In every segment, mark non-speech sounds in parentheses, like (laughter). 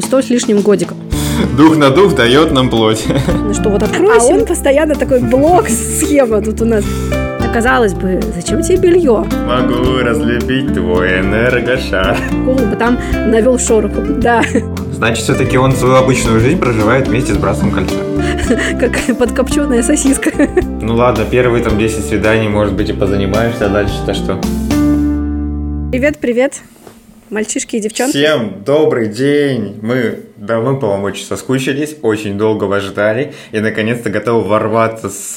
Сто с лишним годиком. Дух на дух дает нам плоть. Ну что, вот откройся. А он постоянно такой блок, схема тут у нас. Казалось бы, зачем тебе белье? Могу разлепить твой энергошар. Кул бы там навел шороху, да. Значит, все-таки он свою обычную жизнь проживает вместе с братством кольца. Как подкопченая сосиска. Ну ладно, первые там 10 свиданий, может быть, и позанимаешься, а дальше-то что? Привет, привет мальчишки и девчонки. Всем добрый день! Мы давно, по-моему, очень соскучились, очень долго вас ждали и, наконец-то, готовы ворваться с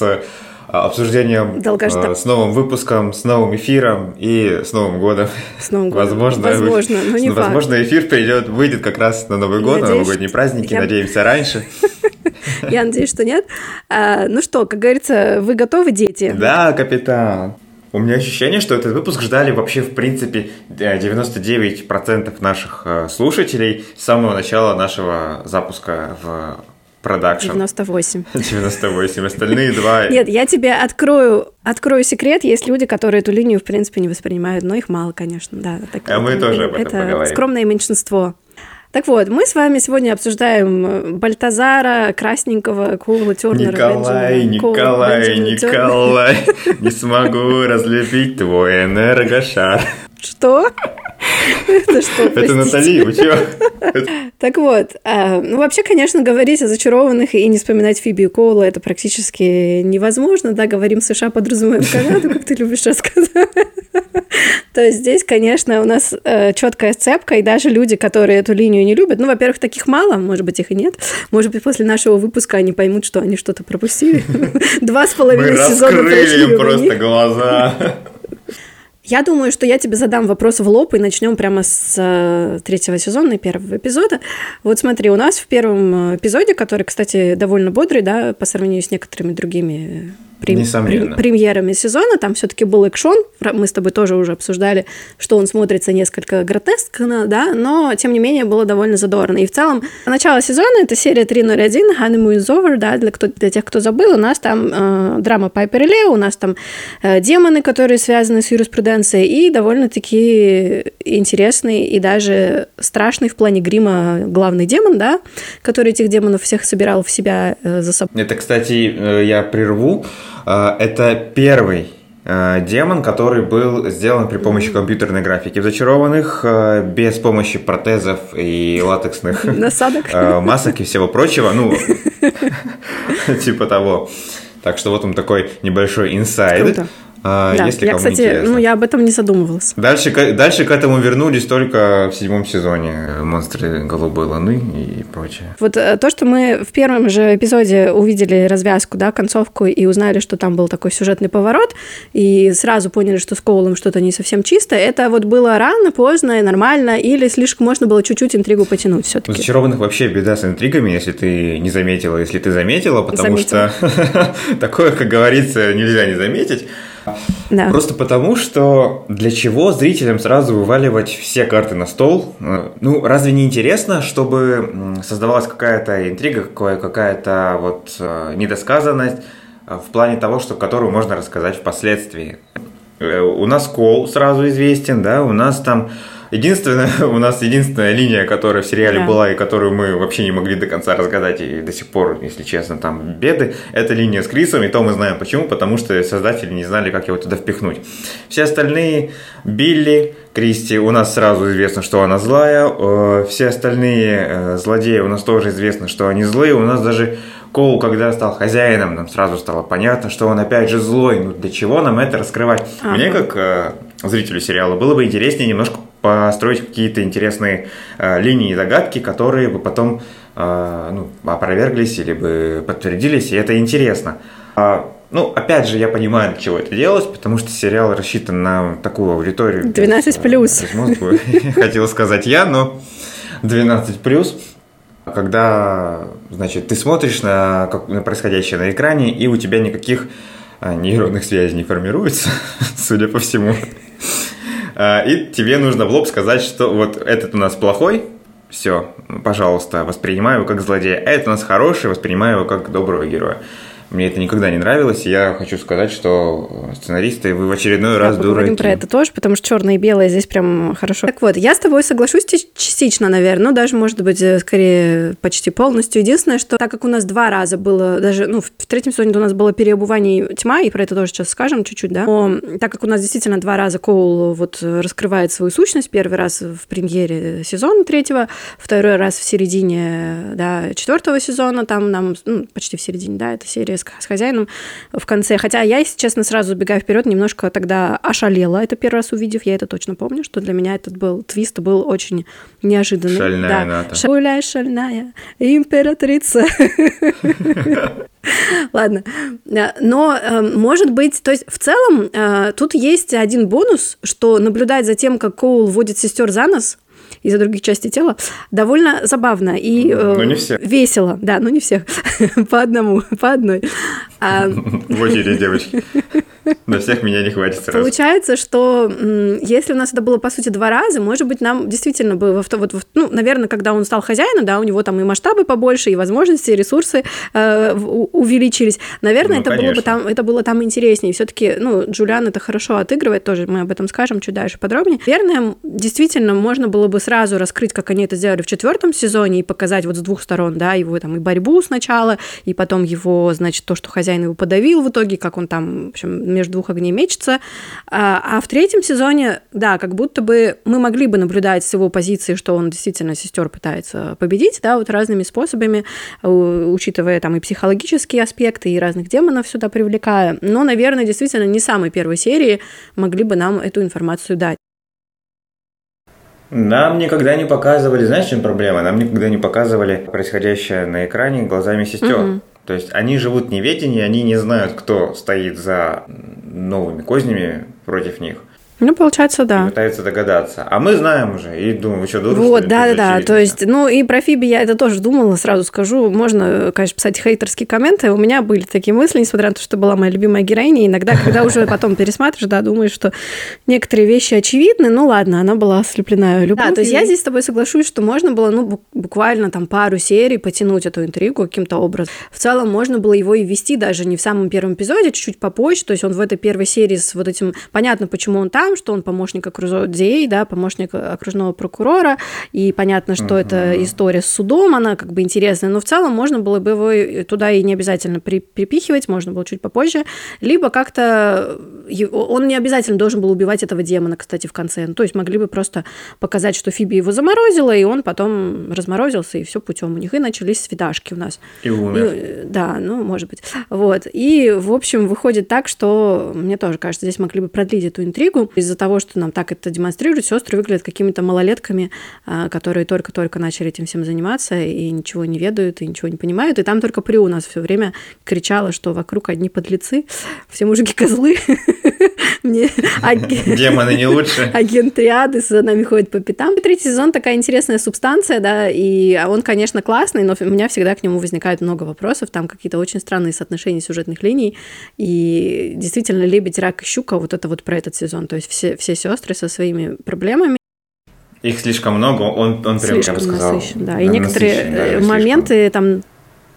а, обсуждением Долгождан. с новым выпуском, с новым эфиром и с Новым годом. С Новым годом. Возможно, Возможно, но не (laughs) Возможно, факт. эфир придет, выйдет как раз на Новый год, Надеюсь, на новогодние праздники, я- надеемся, раньше. (laughs) Я надеюсь, что нет. А, ну что, как говорится, вы готовы, дети? Да, капитан. У меня ощущение, что этот выпуск ждали вообще, в принципе, э, 99% наших э, слушателей с самого начала нашего запуска в продакшн. 98. 98. (laughs) Остальные два... (laughs) Нет, я тебе открою, открою секрет. Есть люди, которые эту линию, в принципе, не воспринимают, но их мало, конечно. Да, так А мы тоже об этом Это поговорим. скромное меньшинство. Так вот, мы с вами сегодня обсуждаем э, Бальтазара, Красненького, Коула, Тернера, Николай, Бенджамина, Николай, Бенджамина, Тернера. Николай, не смогу разлепить твой энергошар. Что? Это что, Это? Натали, вы чё? Так вот, а, ну вообще, конечно, говорить о зачарованных и не вспоминать Фиби и Коула это практически невозможно, да, говорим США, подразумеваем Канаду, как ты любишь рассказать. То есть здесь, конечно, у нас четкая сцепка, и даже люди, которые эту линию не любят, ну, во-первых, таких мало, может быть, их и нет. Может быть, после нашего выпуска они поймут, что они что-то пропустили. Два с Мы половиной сезона раскрыли прошли им у просто глаза. Я думаю, что я тебе задам вопрос в лоб и начнем прямо с э, третьего сезона и первого эпизода. Вот смотри, у нас в первом э, эпизоде, который, кстати, довольно бодрый, да, по сравнению с некоторыми другими прем- Несомненно. премьерами сезона, там все-таки был экшон. Мы с тобой тоже уже обсуждали, что он смотрится несколько гротескно, да, но тем не менее было довольно задорно. И в целом начало сезона это серия 301 Honeymoon is over, да, для, кто, для тех, кто забыл, у нас там э, драма Пайпер Лео, у нас там э, демоны, которые связаны с юриспруденцией, и довольно-таки интересный и даже страшный в плане грима главный демон, да, который этих демонов всех собирал в себя э, за собой. Это, кстати, э, я прерву. Э, Это первый э, демон, который был сделан при помощи компьютерной графики. В зачарованных э, без помощи протезов и латексных (laughs) Насадок. масок и всего прочего. Ну, (laughs) типа того. Так что вот он такой небольшой инсайд. Круто. А, да, Если я, кстати, интересно. ну я об этом не задумывалась. Дальше, к- дальше к этому вернулись только в седьмом сезоне «Монстры голубой луны» и прочее. Вот э, то, что мы в первом же эпизоде увидели развязку, да, концовку и узнали, что там был такой сюжетный поворот, и сразу поняли, что с Коулом что-то не совсем чисто, это вот было рано, поздно, нормально, или слишком можно было чуть-чуть интригу потянуть У все-таки. зачарованных вообще беда с интригами, если ты не заметила, если ты заметила, потому Заметила. что (laughs) такое, как говорится, нельзя не заметить. Да. Просто потому, что для чего зрителям сразу вываливать все карты на стол? Э, Ну, разве не интересно, чтобы создавалась какая-то интрига, какая- какая-то вот э, недосказанность э, в плане того, что которую можно рассказать впоследствии? У нас кол сразу известен, да, у нас там единственная, (laughs) у нас единственная линия, которая в сериале Да. была и которую мы вообще не могли до конца разгадать и до сих пор, если честно, там беды, это линия с Крисом, и то мы знаем почему, потому что создатели не знали, как его туда впихнуть. Все остальные, Билли, Кристи, у нас сразу известно, что она злая, э, все остальные э, злодеи, у нас тоже известно, что они злые, у нас даже Коул, когда стал хозяином, нам сразу стало понятно, что он опять же злой. Ну для чего нам это раскрывать? Ага. Мне, как э, зрителю сериала, было бы интереснее немножко построить какие-то интересные э, линии и догадки, которые бы потом э, ну, опроверглись или бы подтвердились, и это интересно. А, ну, опять же, я понимаю, для чего это делалось, потому что сериал рассчитан на такую аудиторию. без, 12 э, плюс. (laughs) хотел сказать я, но 12 плюс. Когда, значит, ты смотришь на, как- на происходящее на экране, и у тебя никаких а, нейронных связей не формируется, (laughs) судя по всему. А, И тебе нужно в лоб сказать, что вот этот у нас плохой, все, пожалуйста, воспринимай его как злодея, а этот у нас хороший, воспринимай его как доброго героя. Мне это никогда не нравилось, и я хочу сказать, что сценаристы, вы в очередной да, раз дураки. Поговорим про это тоже, потому что черное и белое здесь прям хорошо. Так вот, я с тобой соглашусь частично, наверное, ну, даже, может быть, э, скорее почти полностью. Единственное, что так как у нас два раза было, даже, ну, в третьем сезоне у нас было переобувание тьма, и про это тоже сейчас скажем чуть-чуть, да, но так как у нас действительно два раза Коул вот раскрывает свою сущность, первый раз в премьере сезона третьего, второй раз в середине, да, четвертого сезона, там нам, ну, почти в середине, да, эта серия с, хозяином в конце. Хотя я, если честно, сразу убегая вперед, немножко тогда ошалела это первый раз увидев, я это точно помню, что для меня этот был твист был очень неожиданный. Шальная да. ната. Шагуляй, шальная императрица. (laughs) Ладно. Но, может быть, то есть в целом тут есть один бонус, что наблюдать за тем, как Коул вводит сестер за нос, из-за других частей тела, довольно забавно и ну, все. весело. Да, ну не всех. (laughs) по одному, по одной. В очереди, девочки. На всех меня не хватит сразу. Получается, что если у нас это было, по сути, два раза, может быть, нам действительно бы, вот, вот, ну, наверное, когда он стал хозяином, да, у него там и масштабы побольше, и возможности, и ресурсы э, увеличились. Наверное, ну, это, было бы там, это было там интереснее. Все-таки, ну, Джулиан это хорошо отыгрывает, тоже мы об этом скажем чуть дальше подробнее. Наверное, действительно, можно было бы сразу раскрыть, как они это сделали в четвертом сезоне, и показать вот с двух сторон, да, его там и борьбу сначала, и потом его, значит, то, что хозяин его подавил в итоге, как он там, в общем, между двух огней мечется. А, а в третьем сезоне, да, как будто бы мы могли бы наблюдать с его позиции, что он действительно сестер пытается победить, да, вот разными способами, учитывая там и психологические аспекты, и разных демонов сюда привлекая. Но, наверное, действительно не самой первой серии могли бы нам эту информацию дать. Нам никогда не показывали, знаешь, в чем проблема? Нам никогда не показывали происходящее на экране глазами сестер. Mm-hmm. То есть они живут в неведении, они не знают, кто стоит за новыми кознями против них. Ну, получается, да. И пытаются догадаться. А мы знаем уже. И думаю, вы что, дура, Вот, да, да, да. То есть, ну, и про Фиби я это тоже думала, сразу скажу. Можно, конечно, писать хейтерские комменты. У меня были такие мысли, несмотря на то, что была моя любимая героиня. Иногда, когда уже (laughs) потом пересматриваешь, да, думаешь, что некоторые вещи очевидны. Ну, ладно, она была ослеплена любовью. Да, то есть я здесь с тобой соглашусь, что можно было, ну, буквально там пару серий потянуть эту интригу каким-то образом. В целом, можно было его и ввести даже не в самом первом эпизоде, чуть-чуть попозже. То есть он в этой первой серии с вот этим... Понятно, почему он там, что он помощник окружного DA, да, помощник окружного прокурора, и понятно, что uh-huh. это история с судом, она как бы интересная, но в целом можно было бы его туда и не обязательно при, припихивать, можно было чуть попозже, либо как-то он не обязательно должен был убивать этого демона, кстати, в конце, ну, то есть могли бы просто показать, что Фиби его заморозила, и он потом разморозился, и все путем у них, и начались свидашки у нас. И умер. И, да, ну, может быть. Вот. И, в общем, выходит так, что, мне тоже кажется, здесь могли бы продлить эту интригу из-за того, что нам так это демонстрируют, сестры выглядят какими-то малолетками, а, которые только-только начали этим всем заниматься и ничего не ведают, и ничего не понимают. И там только При у нас все время кричала, что вокруг одни подлецы, (laughs) все мужики козлы. (laughs) Мне (laughs) Демоны не лучше. Агент Триады за нами ходит по пятам. Третий сезон такая интересная субстанция, да, и он, конечно, классный, но у меня всегда к нему возникает много вопросов. Там какие-то очень странные соотношения сюжетных линий. И действительно, лебедь, рак и щука, вот это вот про этот сезон. То есть все, все сестры со своими проблемами. Их слишком много, он, он прям, слишком я бы сказал, насыщен, да. И некоторые да, моменты там...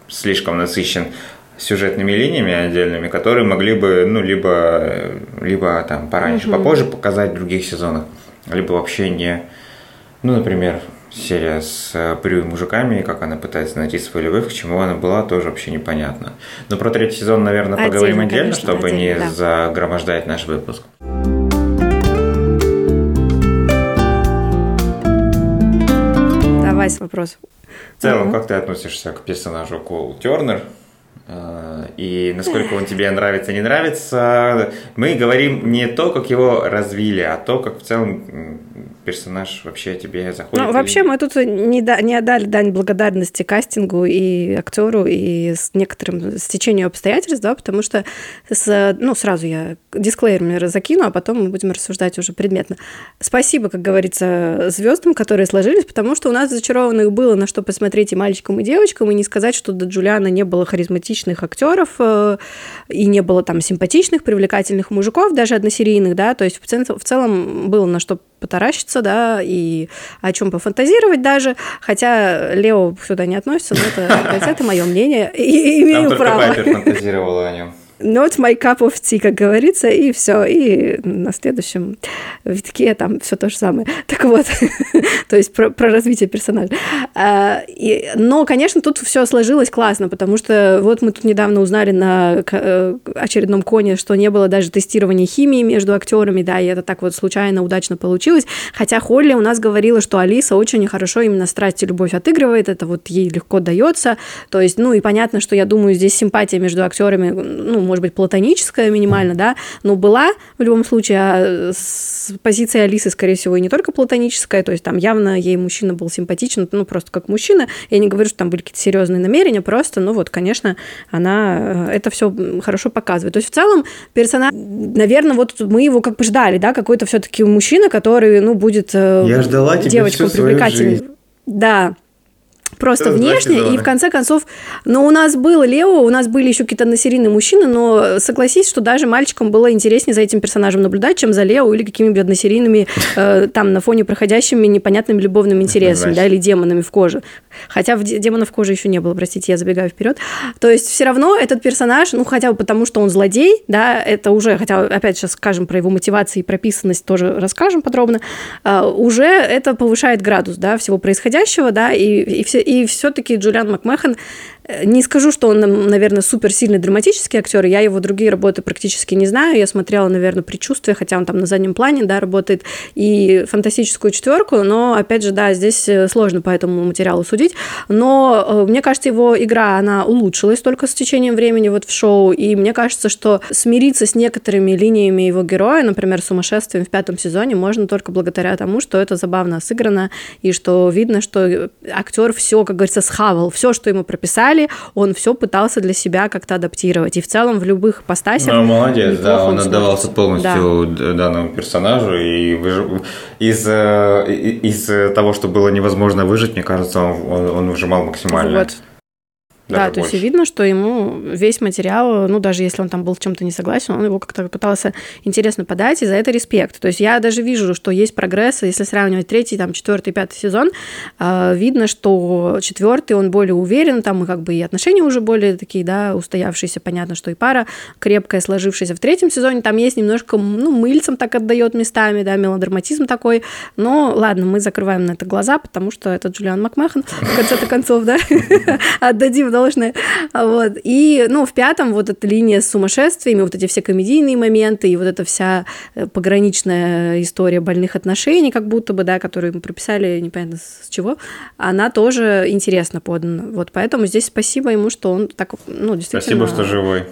Слишком насыщен сюжетными линиями отдельными, которые могли бы, ну, либо, либо там пораньше, угу. попозже показать в других сезонах, либо вообще не, ну, например, серия с Прю мужиками, как она пытается найти свою любовь, к чему она была, тоже вообще непонятно. Но про третий сезон, наверное, отдельно, поговорим отдельно, конечно, чтобы отдельно, не да. загромождать наш выпуск. Давай с вопросом. В целом, как ты относишься к персонажу Кол Тернер? И насколько он тебе нравится, не нравится. Мы говорим не то, как его развили, а то, как в целом персонаж вообще тебе заходит? Ну, вообще мы тут не, да, не отдали дань благодарности кастингу и актеру, и с некоторым стечению обстоятельств, да, потому что с, ну, сразу я дисклеймер закину, а потом мы будем рассуждать уже предметно. Спасибо, как говорится, звездам, которые сложились, потому что у нас зачарованных было на что посмотреть и мальчикам, и девочкам, и не сказать, что до Джулиана не было харизматичных симпатичных актеров, э, и не было там симпатичных, привлекательных мужиков, даже односерийных, да, то есть в, цел, в целом было на что потаращиться, да, и о чем пофантазировать даже, хотя Лео сюда не относится, но это, (laughs) это мое мнение, и имею Там право. Пайпер фантазировала о нем. Not my cup of tea, как говорится, и все. И на следующем витке там все то же самое. Так вот, (laughs) то есть про, про развитие персонажа. А, и, но, конечно, тут все сложилось классно, потому что вот мы тут недавно узнали на э, очередном коне, что не было даже тестирования химии между актерами, да, и это так вот случайно, удачно получилось. Хотя Холли у нас говорила, что Алиса очень хорошо именно страсть и любовь отыгрывает, это вот ей легко дается. То есть, ну и понятно, что я думаю, здесь симпатия между актерами, ну, может быть, платоническая минимально, да, но была в любом случае, а с позиции Алисы, скорее всего, и не только платоническая, то есть там явно ей мужчина был симпатичен, ну, просто как мужчина. Я не говорю, что там были какие-то серьезные намерения, просто, ну, вот, конечно, она это все хорошо показывает. То есть в целом персонаж, наверное, вот мы его как бы ждали, да, какой-то все-таки мужчина, который, ну, будет э, Я ждала девочку привлекательной. Да, просто Это внешне, и в конце концов, но у нас был Лео, у нас были еще какие-то односерийные мужчины, но согласись, что даже мальчикам было интереснее за этим персонажем наблюдать, чем за Лео или какими-нибудь односерийными, э, там, на фоне проходящими непонятными любовными интересами, да, или демонами в коже. Хотя в де- демонов в коже еще не было, простите, я забегаю вперед. То есть все равно этот персонаж, ну, хотя бы потому, что он злодей, да, это уже, хотя, опять сейчас скажем про его мотивации и прописанность, тоже расскажем подробно, а, уже это повышает градус, да, всего происходящего, да, и, и, все, и все-таки Джулиан Макмехан, э, не скажу, что он, наверное, супер сильный драматический актер, я его другие работы практически не знаю, я смотрела, наверное, «Предчувствие», хотя он там на заднем плане, да, работает, и «Фантастическую четверку», но, опять же, да, здесь э, сложно по этому материалу судить, но э, мне кажется, его игра, она улучшилась только с течением времени вот в шоу, и мне кажется, что смириться с некоторыми линиями его героя, например, сумасшествием в пятом сезоне, можно только благодаря тому, что это забавно сыграно, и что видно, что актер все, как говорится, схавал, все, что ему прописали, он все пытался для себя как-то адаптировать, и в целом в любых постасях Ну, молодец, да, он он отдавался полностью д- данному персонажу, и выж- из, э, из того, что было невозможно выжить, мне кажется, он, он, он выжимал максимально. Вот. Да, то есть видно, что ему весь материал, ну, даже если он там был в чем-то не согласен, он его как-то пытался интересно подать, и за это респект. То есть я даже вижу, что есть прогресс, если сравнивать третий, там, четвертый, пятый сезон, э, видно, что четвертый, он более уверен, там, и как бы и отношения уже более такие, да, устоявшиеся, понятно, что и пара крепкая, сложившаяся в третьем сезоне, там есть немножко, ну, мыльцем так отдает местами, да, мелодраматизм такой, но ладно, мы закрываем на это глаза, потому что это Джулиан Макмахан, в конце-то концов, да, (laughs) отдадим должное. Вот. И, ну, в пятом вот эта линия с сумасшествиями, вот эти все комедийные моменты, и вот эта вся э, пограничная история больных отношений, как будто бы, да, которую мы прописали непонятно с чего, она тоже интересно подана. Вот поэтому здесь спасибо ему, что он так, ну, действительно... Спасибо, что живой.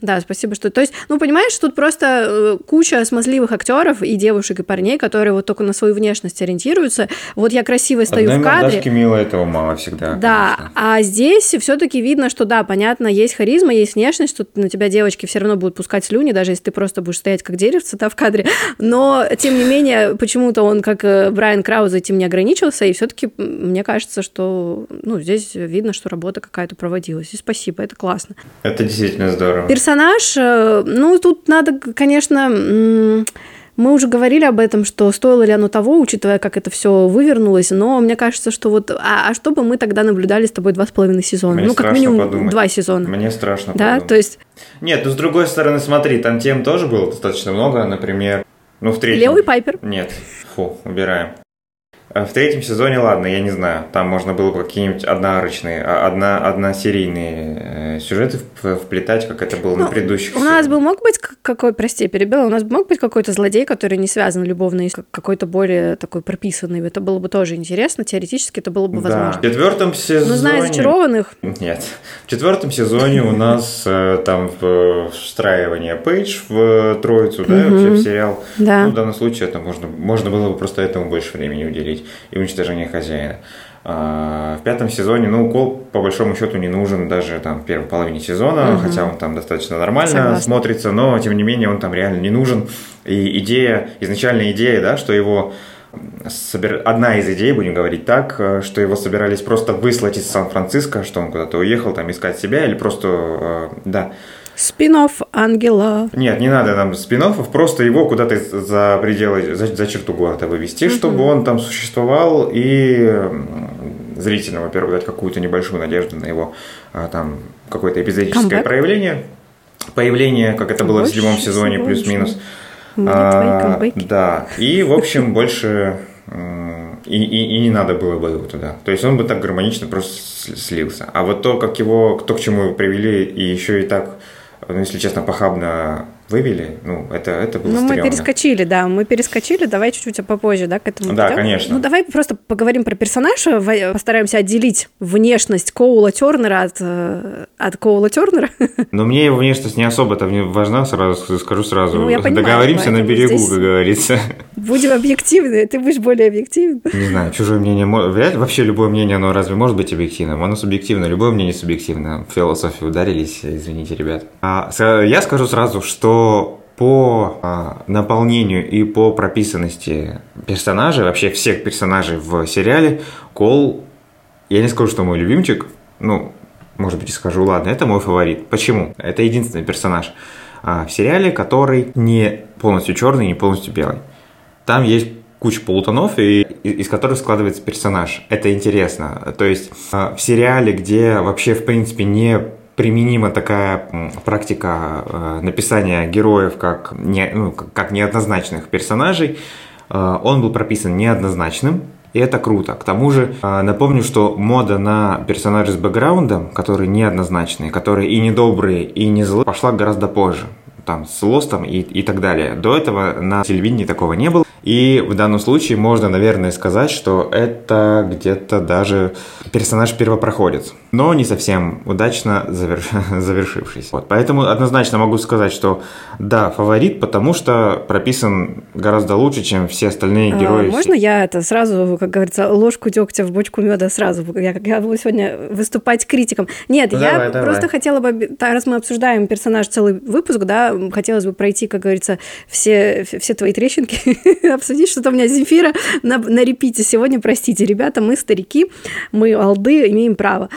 Да, спасибо, что... То есть, ну, понимаешь, тут просто э, куча смазливых актеров и девушек, и парней, которые вот только на свою внешность ориентируются. Вот я красиво стою Одной в кадре. мордашки мило этого мало всегда. Да, конечно. а здесь все-таки видно, что да, понятно, есть харизма, есть внешность, что на тебя девочки все равно будут пускать слюни, даже если ты просто будешь стоять как деревце да, в кадре. Но, тем не менее, почему-то он, как э, Брайан Крауз, этим не ограничился, и все-таки мне кажется, что ну, здесь видно, что работа какая-то проводилась. И спасибо, это классно. Это действительно здорово. Персонаж, э, ну, тут надо, конечно, мы уже говорили об этом, что стоило ли оно того, учитывая, как это все вывернулось, но мне кажется, что вот, а, а что бы мы тогда наблюдали с тобой два с половиной сезона? Мне ну, как минимум подумать. два сезона. Мне страшно. Да, подумать. то есть Нет, ну с другой стороны, смотри, там тем тоже было достаточно много, например, ну в третьем... Лео и Пайпер. Нет, фу, убираем. А В третьем сезоне, ладно, я не знаю, там можно было бы какие-нибудь одноарочные, а, одна, односерийные э, сюжеты вплетать, как это было на Ну, предыдущих У нас сезонах. бы мог быть какой, прости, перебила, у нас бы мог быть какой-то злодей, который не связан любовно, какой-то более такой прописанный. Это было бы тоже интересно, теоретически это было бы Да. возможно. В четвертом сезоне... Но зная зачарованных, Нет. В четвертом сезоне у нас э, там встраивание Пейдж в троицу, да, вообще в сериал. Да. Ну, в данном случае это можно, можно было бы просто этому больше времени уделить и уничтожение хозяина. А, В пятом сезоне, ну, укол по большому счету не нужен даже там в первой половине сезона, хотя он там достаточно нормально Согласна. смотрится, но тем не менее он там реально не нужен. И идея, изначальная идея, да, что его собир... одна из идей, будем говорить так, э, что его собирались просто выслать из Сан-Франциско, что он куда-то уехал там искать себя, или просто, э, да. Спинов Ангела. Нет, не надо нам спинов, просто его куда-то за пределы, за, за черту города вывести, угу. чтобы он там существовал и зрителям, во-первых, дать какую-то небольшую надежду на его а, там какое-то эпизодическое Камбэк. проявление, появление, как это было больше в седьмом сезоне, плюс-минус. А, да, и, в общем, больше и, и, и не надо было бы его туда. То есть он бы так гармонично просто слился. А вот то, как его, то, к чему его привели, и еще и так, ну, если честно, похабно вывели, ну, это, это было Ну, мы перескочили, да, мы перескочили, давай чуть-чуть попозже, да, к этому Да, придем. конечно. Ну, давай просто поговорим про персонажа, постараемся отделить внешность Коула Тернера от, э, от Коула Тернера. (laughs) Но мне его внешность не особо-то важна, сразу скажу сразу. Ну, я понимаю, Договоримся на берегу, здесь... как говорится. (laughs) Будем объективны, ты будешь более объективен. Не знаю, чужое мнение, вряд вообще любое мнение, оно разве может быть объективным? Оно субъективно, любое мнение субъективно. Философию ударились, извините, ребят. А, я скажу сразу, что по а, наполнению и по прописанности персонажей, вообще всех персонажей в сериале, Кол, я не скажу, что мой любимчик, ну, может быть, и скажу, ладно, это мой фаворит. Почему? Это единственный персонаж а, в сериале, который не полностью черный, не полностью белый. Там есть куча полутонов, и, из которых складывается персонаж. Это интересно. То есть а, в сериале, где вообще, в принципе, не применима такая практика э, написания героев как, не, ну, как неоднозначных персонажей. Э, он был прописан неоднозначным, и это круто. К тому же э, напомню, что мода на персонажей с бэкграундом, которые неоднозначные, которые и недобрые, и не злые, пошла гораздо позже там, с Лостом и, и так далее. До этого на телевидении такого не было. И в данном случае можно, наверное, сказать, что это где-то даже персонаж-первопроходец, но не совсем удачно заверш... (laughs) завершившийся. Вот. Поэтому однозначно могу сказать, что да, фаворит, потому что прописан гораздо лучше, чем все остальные а, герои. А, можно я это сразу, как говорится, ложку дегтя в бочку меда сразу? Я, я буду сегодня выступать критиком. Нет, ну, я давай, просто давай. хотела бы, раз мы обсуждаем персонаж целый выпуск, да, хотелось бы пройти, как говорится, все, все твои трещинки (laughs) обсудить, что-то у меня Земфира на, на репите сегодня. Простите, ребята, мы старики, мы алды, имеем право.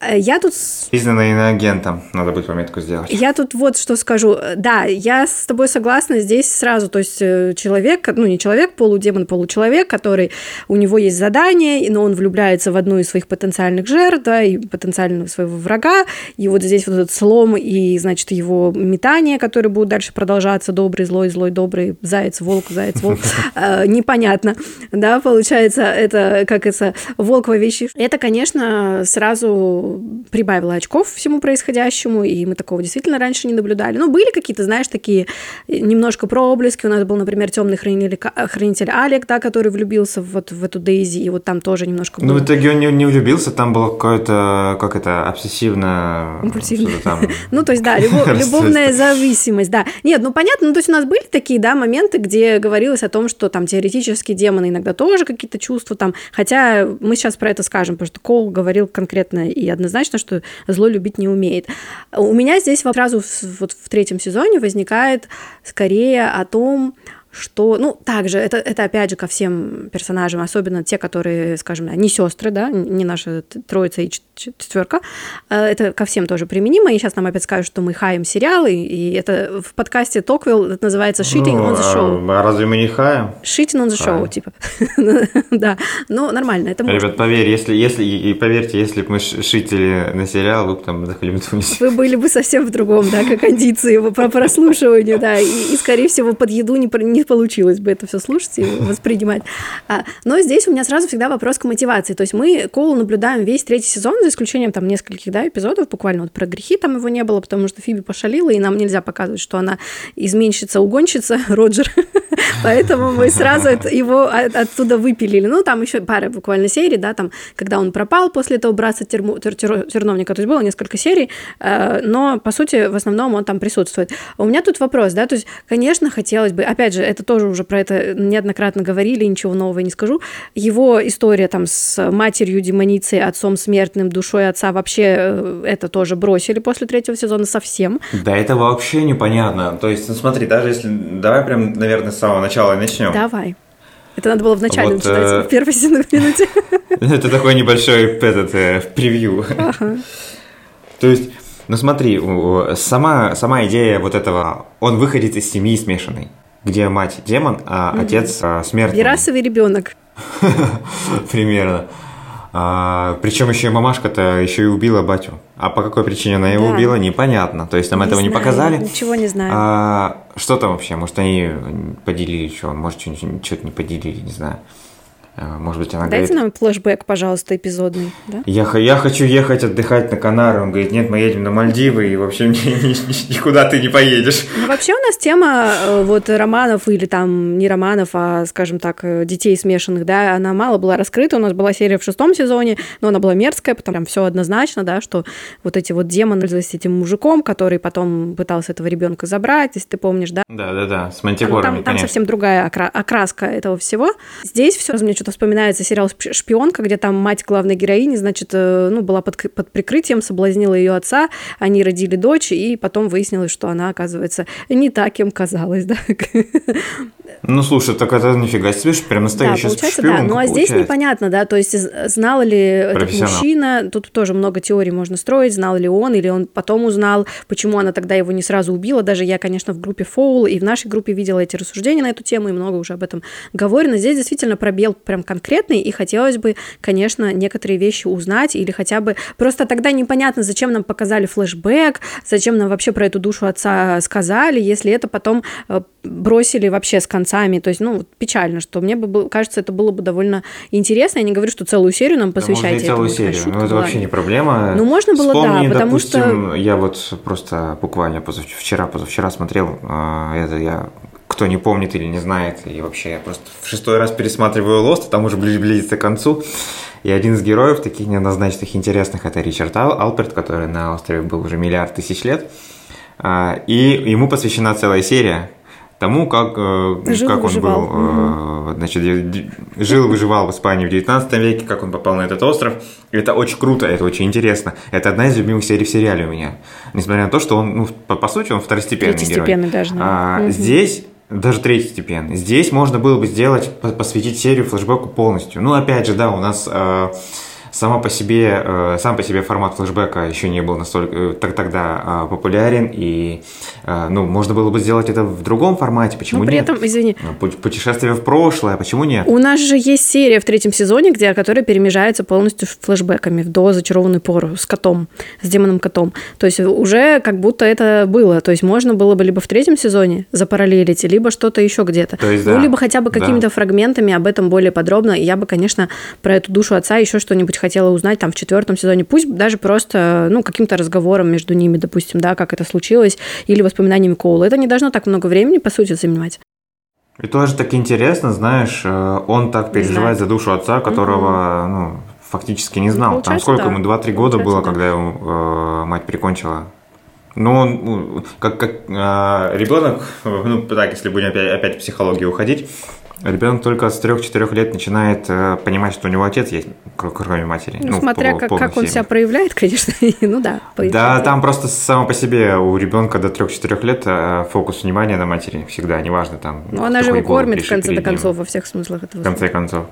Э, я тут... Признанный иноагентом, надо будет пометку сделать. Я тут вот что скажу. Да, я с тобой согласна здесь сразу. То есть э, человек, ну не человек, полудемон, получеловек, который, у него есть задание, но он влюбляется в одну из своих потенциальных жертв, да, и потенциального своего врага, и вот здесь вот этот слом и, значит, его метание, которое будет дальше продолжаться, добрый, злой, злой, добрый, заяц, волк, заяц, волк, (laughs) э, непонятно, да, получается, это, как это, волк во вещи. Это, конечно, сразу прибавила очков всему происходящему, и мы такого действительно раньше не наблюдали. Ну, были какие-то, знаешь, такие немножко проблески. У нас был, например, темный хранитель, хранитель Алек, да, который влюбился вот в эту Дейзи, и вот там тоже немножко было... Ну, в итоге он не, не влюбился, там было какое-то, как это, обсессивно... Импульсивно. (laughs) Ну, то есть, да, (laughs) любовная зависимость, да. Нет, ну, понятно, ну, то есть у нас были такие, да, моменты, где говорилось о том, что там теоретически демоны иногда тоже какие-то чувства там, хотя мы сейчас про это скажем, потому что Кол говорил конкретно и однозначно, что зло любить не умеет. У меня здесь сразу вот в третьем сезоне возникает скорее о том, что, ну, также, это, это опять же ко всем персонажам, особенно те, которые, скажем, не сестры, да, не наша троица и четверка, э, это ко всем тоже применимо, и сейчас нам опять скажут, что мы хаем сериалы, и это в подкасте Токвилл это называется «Shitting ну, on the show». А разве мы не хаем? «Shitting on the show», типа. (laughs) да, ну, нормально, это можно. Ребят, поверь, если, если, и поверьте, если бы мы шитили на сериал, вы бы там захлебнулись. Вы были бы совсем в другом, да, как кондиции по прослушиванию, да, и, и, скорее всего, под еду не, не получилось бы это все слушать и (laughs) воспринимать. А, но здесь у меня сразу всегда вопрос к мотивации. То есть мы Коул наблюдаем весь третий сезон, за исключением там нескольких да, эпизодов, буквально вот про грехи там его не было, потому что Фиби пошалила, и нам нельзя показывать, что она изменщица, угонщица, (laughs) Роджер. (laughs) Поэтому мы сразу его оттуда выпилили. Ну, там еще пара буквально серий, да, там, когда он пропал после этого братца терновника, то есть было несколько серий, э, но, по сути, в основном он там присутствует. У меня тут вопрос, да, то есть, конечно, хотелось бы, опять же, это тоже уже про это неоднократно говорили, ничего нового не скажу, его история там с матерью демоницей, отцом смертным, душой отца, вообще э, это тоже бросили после третьего сезона совсем. Да, это вообще непонятно. То есть, ну смотри, даже если... Давай прям, наверное, с самого начала начнем. Давай. Это надо было вначале Вот, начинать, э, в первой минуте. (laughs) Это такой небольшой этот, э, превью. То есть, ну смотри, сама, сама идея вот этого, он выходит из семьи смешанной, где мать демон, а отец а, смертный. Берасовый ребенок. (laughs) Примерно. причем еще и мамашка-то еще и убила батю. А по какой причине она его Да. убила, непонятно. То есть нам этого не знаю, показали. Ничего не знаю. А, что там вообще? Может, они поделили что? Может, что-то не поделили, не знаю. А, Может быть, она Дайте говорит, нам флешбэк, пожалуйста, эпизодный. Да? я, я хочу ехать отдыхать на Канары. Он говорит, нет, мы едем на Мальдивы, и вообще ни- ни- ни- никуда ты не поедешь. Ну, вообще у нас тема э, вот романов или там не романов, а, скажем так, э, детей смешанных, да, она мало была раскрыта. У нас была серия в шестом сезоне, но она была мерзкая, потому там все однозначно, да, что вот эти вот демоны пользовались этим мужиком, который потом пытался этого ребенка забрать, если ты помнишь, да. Да-да-да, с Ну, мантикорами, там, там конечно. совсем другая окра- окраска этого всего. Здесь все мне что-то вспоминается сериал «Шпи- «Шпионка», где там мать главной героини, значит, э, ну, была под, под прикрытием, соблазнила ее отца, они родили дочь, и потом выяснилось, что она, оказывается, не так, кем казалась, (laughs) да. Ну, слушай, так это нифига себе, что прям Да, настоящая получается, да. шпионка Ну, а здесь получается. непонятно, да, то есть з- знал ли этот мужчина, тут тоже много теорий можно строить, знал ли он, или он потом узнал, почему она тогда его не сразу убила. Даже я, конечно, в группе Фоул и в нашей группе видела эти рассуждения на эту тему, и много уже об этом говорено. Здесь действительно пробел прям конкретный, и хотелось бы, конечно, некоторые вещи узнать, или хотя бы... Просто тогда непонятно, зачем нам показали флешбэк, зачем нам вообще про эту душу отца сказали, если это потом э, бросили вообще с концами. То есть, ну, печально, что мне бы было, кажется, это было бы довольно интересно. Я не говорю, что целую серию нам Да, и посвящайте целую этому, серию. Ну, это была. вообще не проблема. Ну, можно было, да, Вспомни, потому допустим, я вот просто буквально позавч- вчера, позавчера смотрел, а, это я кто не помнит или не знает, и вообще я просто в шестой раз пересматриваю Лост, там уже бли- близится к концу. И один из героев, таких неоднозначных интересных, это Ричард Ал- Алперт, который на острове был уже миллиард тысяч лет. А, И ему посвящена целая серия тому, как, э, Жил, как он выживал. был, э, значит, жил, выживал в Испании в 19 веке, как он попал на этот остров. Это очень круто, это очень интересно. Это одна из любимых серий в сериале у меня. Несмотря на то, что он, ну, по, по сути, он второстепенный герой. Даже, А. Мгм. Здесь даже третьестепенный. Здесь можно было бы сделать, по- посвятить серию флешбеку полностью. Ну, опять же, да, у нас э, сама по себе, э, сам по себе формат флешбека еще не был настолько э, так, тогда э, популярен, и э, ну, можно было бы сделать это в другом формате, почему Ну, при нет? этом, извини, Пу- Путешествие в прошлое, почему нет? у нас же есть серия в третьем сезоне, где, которая перемежается полностью флешбэками в до зачарованную пору с котом, с демоном котом. То есть уже как будто это было. То есть можно было бы либо в третьем сезоне запараллелить, либо что-то еще где-то. То есть, ну, да, либо хотя бы да. какими-то фрагментами об этом более подробно. И я бы, конечно, про эту душу отца еще что-нибудь хотела узнать там в четвертом сезоне. Пусть даже просто, ну, каким-то разговором между ними, допустим, да, как это случилось, или воспоминаниями Коула. Это не должно так много времени, по сути, занимать. И тоже так интересно, знаешь, э, он так переживает за душу отца, которого, ну, фактически не знал. Там получается, сколько да. ему, 2-3 года было, да. когда его э, мать прикончила. Ну, он, ну, как, как ребенок, (laughs) ну, так, если будем опять, опять в психологию уходить, ребенок только с 3-4 лет начинает э, понимать, что у него отец есть, кр- кроме матери. Ну, смотря по- как, как он себя проявляет, конечно. (laughs) ну да. Да, там просто само по себе у ребенка до 3-4 лет э, фокус внимания на матери всегда, неважно там. Ну, она же его кормит в конце до концов во всех смыслах этого в конце концов.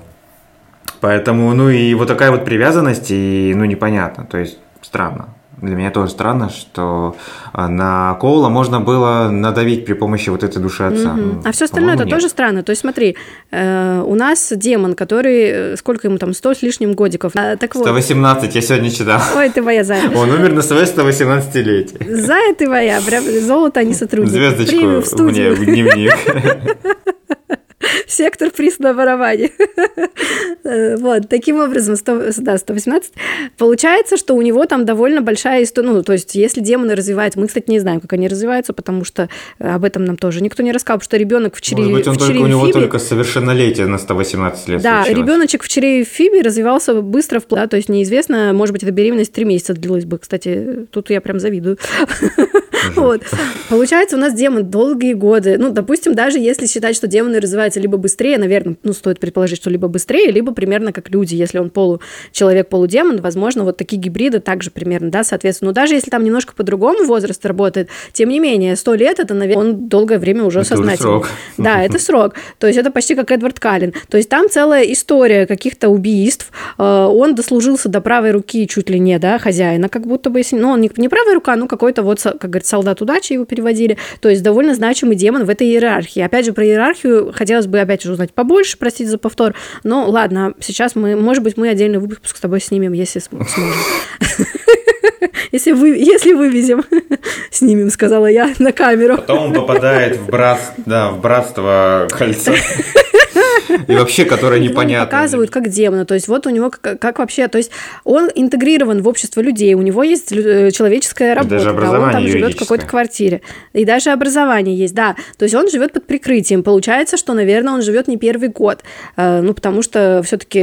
Поэтому, ну и вот такая вот привязанность, и, ну, непонятно, то есть странно. Для меня тоже странно, что а, на Коула можно было надавить при помощи вот этой души отца. Ну, А все остальное это по-моему, тоже нет. странно. То есть смотри, э, у нас демон, который, э, сколько ему там, 100 с лишним годиков. А, так вот, 118, я сегодня читал. ой, ты моя зая. Он умер на свое 118-летие. Зая ты моя, прям золото, не сотрудник. Звездочку Премию в мне студию. в дневник. (laughs) Сектор приз на ворование. (laughs) Э, Вот, таким образом, 100, да, 118. Получается, что у него там довольно большая история. Ну, то есть, если демоны развиваются, мы, кстати, не знаем, как они развиваются, потому что э, об этом нам тоже никто не рассказал, потому что ребенок в чреве, Может быть, он в только, у него Фиби- только совершеннолетие на 118 лет Да, случилось. ребеночек в чреве Фиби развивался быстро, впло- да, то есть неизвестно, может быть, эта беременность три месяца длилась бы. Кстати, тут я прям завидую. (laughs) Вот. Получается, у нас демон долгие годы. Ну, допустим, даже если считать, что демоны развиваются либо быстрее, наверное, ну, стоит предположить, что либо быстрее, либо примерно как люди, если он получеловек, полудемон, возможно, вот такие гибриды также примерно, да, соответственно. Но даже если там немножко по-другому возраст работает, тем не менее, сто лет это, наверное, он долгое время уже Это сознательный. уже срок. Да, это срок. То есть это почти как Эдвард Каллен. То есть там целая история каких-то убийств. Э, Он дослужился до правой руки чуть ли не, да, хозяина, как будто бы, если... Ну, он не, правая рука, ну, какой-то вот, как говорят, солдат удачи его переводили. То есть довольно значимый демон в этой иерархии. Опять же, про иерархию хотелось бы опять же узнать побольше, простите за повтор. Но ладно, сейчас мы, может быть, мы отдельный выпуск с тобой снимем, если см- сможем. (laughs) Если, вы, если вывезем, (laughs) снимем, сказала я на камеру. Потом он попадает в, брат, да, в братство кольца. (laughs) (laughs) И вообще, которое Его непонятно. показывают как демона. То есть вот у него как, как вообще... То есть он интегрирован в общество людей, у него есть э, человеческая работа. даже да, он образование там живет в какой-то квартире. И даже образование есть, да. То есть он живет под прикрытием. Получается, что, наверное, он живет не первый год. Э, Ну, потому что все-таки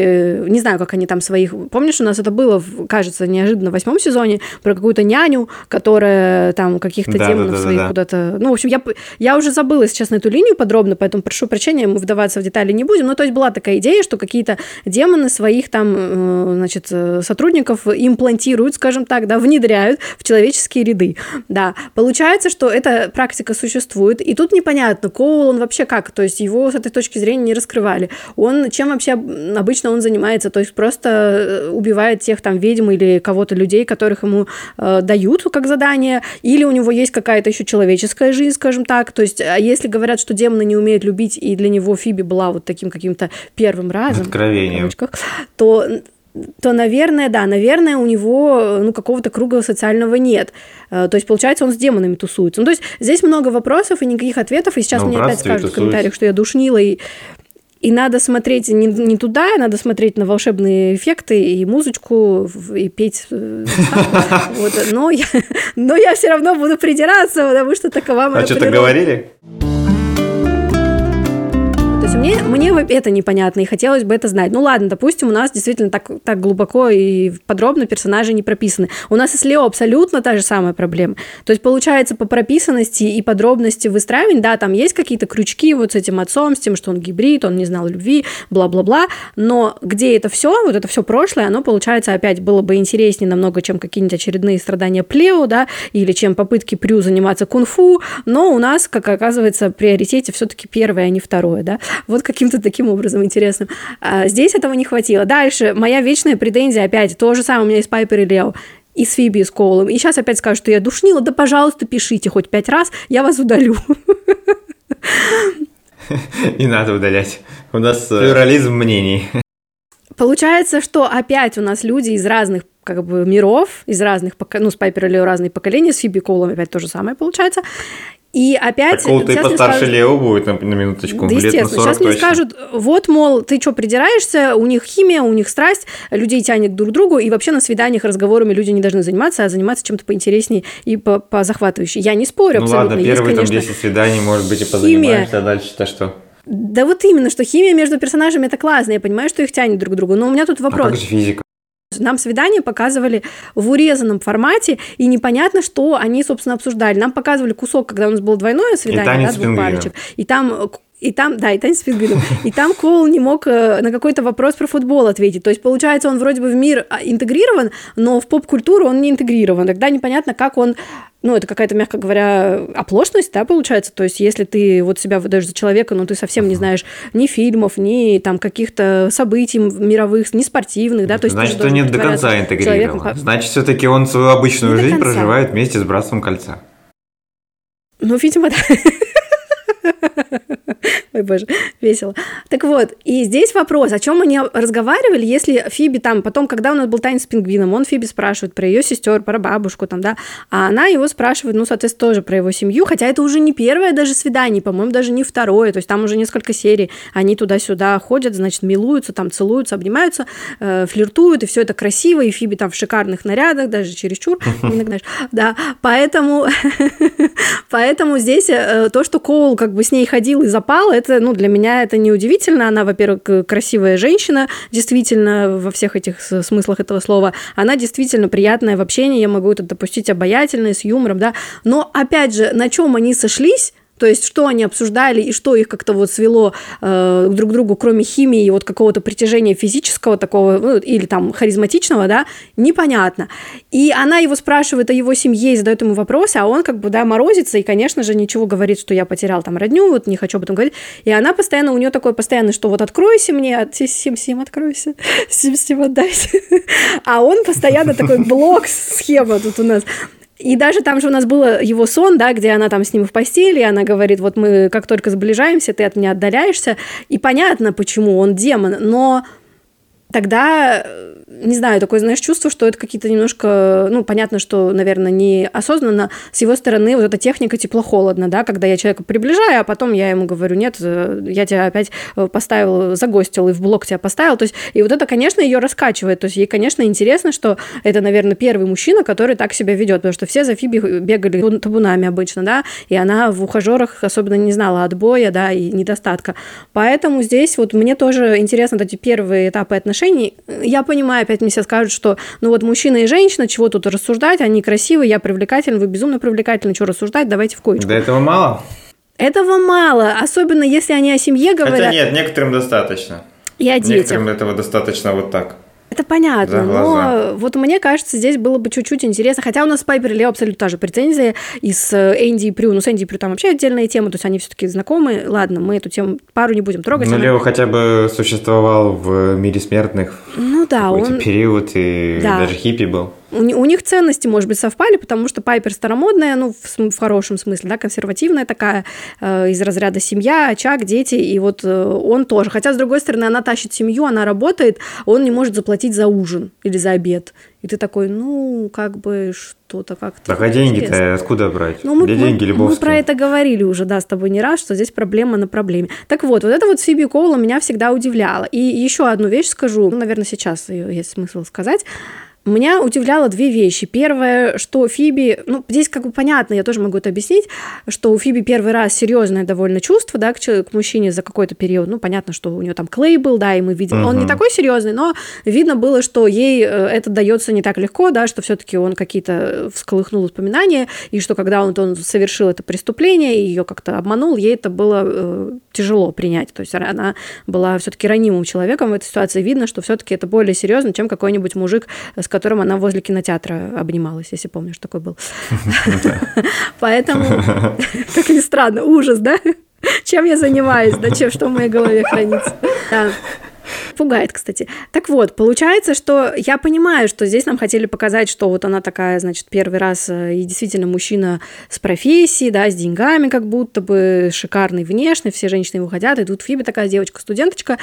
не знаю, как они там своих... Помнишь, у нас это было, кажется, неожиданно в восьмом сезоне про какую-то няню, которая там каких-то Да, демонов да, да, своих да. куда-то... Ну, в общем, я, я уже забыла, если честно, эту линию подробно, поэтому прошу прощения, мы вдаваться в детали не будем. Ну, то есть была такая идея, что какие-то демоны своих там, э, значит, э, сотрудников имплантируют, скажем так, да, внедряют в человеческие ряды. Да, получается, что эта практика существует, и тут непонятно, Коул, он вообще как, то есть его с этой точки зрения не раскрывали. Он, чем вообще обычно он занимается, то есть просто э, убивает тех там ведьм или кого-то людей, которых ему э, дают как задание, или у него есть какая-то еще человеческая жизнь, скажем так, то есть а если говорят, что демоны не умеют любить, и для него Фиби была вот таким каким-то первым разом, Откровением. то то, наверное, да, наверное, у него ну, какого-то круга социального нет. Э, То есть, получается, он с демонами тусуется. Ну, то есть, здесь много вопросов и никаких ответов, и сейчас Ну, в мне опять скажут в комментариях, что я душнила, и, и надо смотреть не, не туда, надо смотреть на волшебные эффекты и музычку, и петь. э, (laughs) Вот, но, я, но я все равно буду придираться, потому что такова моя А что-то говорили? Есть мне, мне это непонятно, и хотелось бы это знать. Ну ладно, допустим, у нас действительно так, так глубоко и подробно персонажи не прописаны. У нас с Лео абсолютно та же самая проблема. То есть, получается, по прописанности и подробности выстраивания, да, там есть какие-то крючки вот с этим отцом, с тем, что он гибрид, он не знал любви, бла-бла-бла, но где это все, вот это все прошлое, оно, получается, опять было бы интереснее намного, чем какие-нибудь очередные страдания Плео, да, или чем попытки Прю заниматься кунг-фу, но у нас, как оказывается, приоритете все-таки первое, а не второе, да. Вот каким-то таким образом интересным. А здесь этого не хватило. Дальше, моя вечная претензия опять, то же самое у меня и с Пайпер и Лео и с Фиби, и с Коулом. И сейчас опять скажут, что я душнила. Да, пожалуйста, пишите хоть пять раз, я вас удалю. (laughs) Не надо удалять. У нас э, плюрализм мнений. (laughs) Получается, что опять у нас люди из разных как бы миров, из разных, ну, с Пайпер и Лео разные поколения, с Фиби и Коулом опять то же самое получается. И опять... Так Коул-то и постарше скажут- Лео будет на, на минуточку. Да, Лет на естественно. 40 Сейчас мне точно. скажут, вот, мол, ты что, придираешься, у них химия, у них страсть, людей тянет друг к другу, и вообще на свиданиях разговорами люди не должны заниматься, а заниматься чем-то поинтереснее и по позахватывающей. Я не спорю Ну абсолютно. ладно, Есть, первые там конечно, 10 свиданий, может быть, и химия. позанимаешься, а дальше-то что? Да вот именно, что химия между персонажами это классно, я понимаю, что их тянет друг к другу, но у меня тут А вопрос. как же физика? Нам свидание показывали в урезанном формате, и непонятно, что они, собственно, обсуждали. Нам показывали кусок, когда у нас было двойное свидание, танец да, двух парочек. И там и там, да, и танец с пингвином. И там Коул не мог э, на какой-то вопрос про футбол ответить. То есть, получается, он вроде бы в мир а, интегрирован, но в поп-культуру он не интегрирован. Тогда непонятно, как он ну, это какая-то, мягко говоря, оплошность, да, получается. То есть, если ты вот себя выдаешь за человека, но ты совсем не знаешь ни фильмов, ни там каких-то событий мировых, ни спортивных, да, то есть ты Значит, же он должен не до конца интегрирован. человеком. Значит, все-таки он свою обычную Не жизнь проживает вместе с Братством Кольца. Ну, видимо, да. (laughs) (laughs) Ой, боже, (laughs) весело. Так вот, и здесь вопрос, о чем они разговаривали, если Фиби там, потом, когда у нас был танец с пингвином, он Фиби спрашивает про ее сестер, про бабушку там, да, а она его спрашивает, ну, соответственно, тоже про его семью, хотя это уже не первое даже свидание, по-моему, даже не второе, то есть там уже несколько серий, они туда-сюда ходят, значит, милуются, там целуются, обнимаются, э, флиртуют, и все это красиво, и Фиби там в шикарных нарядах, даже чересчур, (laughs) иногда, да, поэтому, поэтому здесь э, то, что Коул как бы с ней ходил и запал, это, ну, для меня это не удивительно. Она, во-первых, красивая женщина, действительно, во всех этих смыслах этого слова. Она действительно приятная в общении, я могу это допустить обаятельная, с юмором, да. Но, опять же, на чем они сошлись, То есть, что они обсуждали и что их как-то вот свело э, друг к другу, кроме химии и вот какого-то притяжения физического такого, ну, или там харизматичного, да, непонятно. И она его спрашивает о его семье и задает ему вопросы, а он как бы, да, морозится и, конечно же, ничего говорит, что я потерял там родню, вот не хочу об этом говорить. И она постоянно, у нее такое постоянное, что вот откройся мне, сим сим откройся, сим сим отдайся. (laughs) А он постоянно такой блок, схема тут у нас. И даже там же у нас был его сон, да, где она там с ним в постели, и она говорит, вот мы как только сближаемся, ты от меня отдаляешься. И понятно, почему он демон, но тогда, не знаю, такое, знаешь, чувство, что это какие-то немножко, ну, понятно, что, наверное, неосознанно. С его стороны вот эта техника тепло-холодно, да, когда я человека приближаю, а потом я ему говорю, нет, э, я тебя опять э, поставил, загостил и в блок тебя поставил, то есть, и вот это, конечно, ее раскачивает, то есть ей, конечно, интересно, что это, наверное, первый мужчина, который так себя ведет, потому что все за Фиби бегали табунами обычно, да, и она в ухажерах особенно не знала отбоя, да, и недостатка, поэтому здесь вот мне тоже интересно вот эти первые этапы отношений, отношений, я понимаю, опять мне все скажут, что ну вот мужчина и женщина, чего тут рассуждать, они красивые, я привлекательный, вы безумно привлекательны, что рассуждать, давайте в коечку. Да этого мало? Этого мало, особенно если они о семье говорят. Хотя нет, некоторым достаточно. И о детях. Некоторым этого достаточно вот так. Это понятно, но вот мне кажется, здесь было бы чуть-чуть интересно, хотя у нас с Пайпер Лео абсолютно та же претензия, и с Энди и Прю, ну с Энди и Прю там вообще отдельная тема, то есть они все таки знакомы, ладно, мы эту тему, пару не будем трогать. Ну, она... Лео хотя бы существовал в мире смертных ну, да, он... период, и да. даже хиппи был у, у них ценности, может быть, совпали, потому что Пайпер старомодная, ну, в, в хорошем смысле, да, консервативная такая, э, из разряда семья, очаг, дети, и вот э, он тоже. Хотя, с другой стороны, она тащит семью, она работает, он не может заплатить за ужин или за обед. И ты такой, ну, как бы что-то как-то. Так а деньги-то откуда брать? Ну, мы, Где деньги любовские? Мы про это говорили уже, да, с тобой не раз, что здесь проблема на проблеме. Так вот, вот это вот Фиби Коула меня всегда удивляло. И еще одну вещь скажу, ну, наверное, сейчас ее есть смысл сказать. Меня удивляло две вещи. Первое, что Фиби, ну, здесь как бы понятно, я тоже могу это объяснить, что у Фиби первый раз серьезное довольно чувство, да, к, человеку, к мужчине за какой-то период. Ну, понятно, что у нее там Клей был, да, и мы видим, uh-huh. он не такой серьезный, но видно было, что ей э, это дается не так легко, да, что все-таки он какие-то всколыхнул воспоминания, и что когда он, он совершил это преступление, и ее как-то обманул, ей это было э, тяжело принять. То есть она была все-таки ранимым человеком в этой ситуации. Видно, что все-таки это более серьезно, чем какой-нибудь мужик с которым она возле кинотеатра обнималась, если помнишь, такой был. (laughs) Поэтому, (laughs) как ни странно, ужас, да? Чем я занимаюсь, да, чем, что в моей голове хранится. Пугает, кстати. Так вот, получается, что я понимаю, что здесь нам хотели показать, что вот она такая, значит, первый раз э, и действительно мужчина с профессией, да, с деньгами как будто бы, шикарный внешне, все женщины его хотят, и тут Фиби такая девочка-студенточка.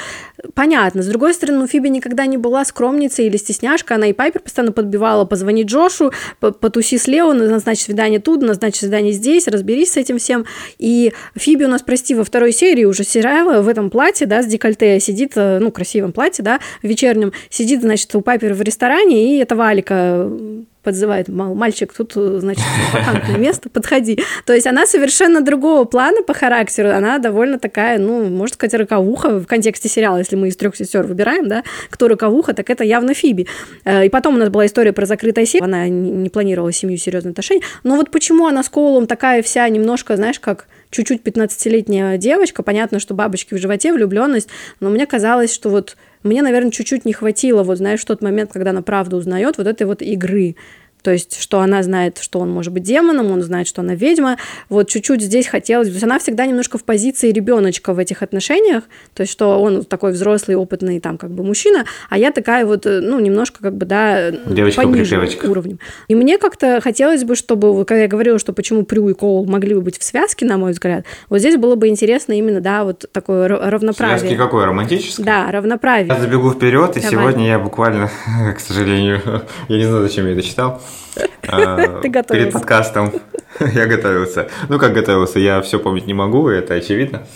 Понятно. С другой стороны, ну, Фиби никогда не была скромницей или стесняшка, она и Пайпер постоянно подбивала, позвони Джошу, потуси с Лео, назначь свидание тут, назначь свидание здесь, разберись с этим всем. И Фиби у нас, прости, во второй серии уже сериала в этом платье, да, с декольте сидит, э, ну, красивом платье, да, в вечернем, сидит, значит, у Пайпера в ресторане, и этого Алика подзывает, мол, мальчик, тут, значит, вакантное место, подходи. То есть она совершенно другого плана по характеру, она довольно такая, ну, можно сказать, роковуха в контексте сериала, если мы из трех сестер выбираем, да, кто роковуха, так это явно Фиби. Э, и потом у нас была история про закрытое семье, она не планировала семью серьезные отношения, но вот почему она с Коулом такая вся немножко, знаешь, как чуть-чуть 15-летняя девочка, понятно, что бабочки в животе, влюбленность, но мне казалось, что вот мне, наверное, чуть-чуть не хватило, вот знаешь, тот момент, когда она правду узнает, вот этой вот игры, то есть, что она знает, что он может быть демоном, он знает, что она ведьма. Вот чуть-чуть здесь хотелось... То есть, она всегда немножко в позиции ребеночка в этих отношениях. То есть, что он такой взрослый, опытный там как бы мужчина, а я такая вот, э, ну, немножко как бы, да, девочка пониже уровнем. И мне как-то хотелось бы, чтобы, когда я говорила, что почему Прю и Коул могли бы быть в связке, на мой взгляд, вот здесь было бы интересно именно, да, вот такое равноправие. Связки какое? Романтическое? Да, равноправие. Я забегу вперед, и сегодня я буквально, (laughs) к сожалению, (laughs) я не знаю, зачем я это читал, (laughs) Ты готовился. Перед подкастом (laughs) я готовился. Ну, как готовился, я все помнить не могу, это очевидно.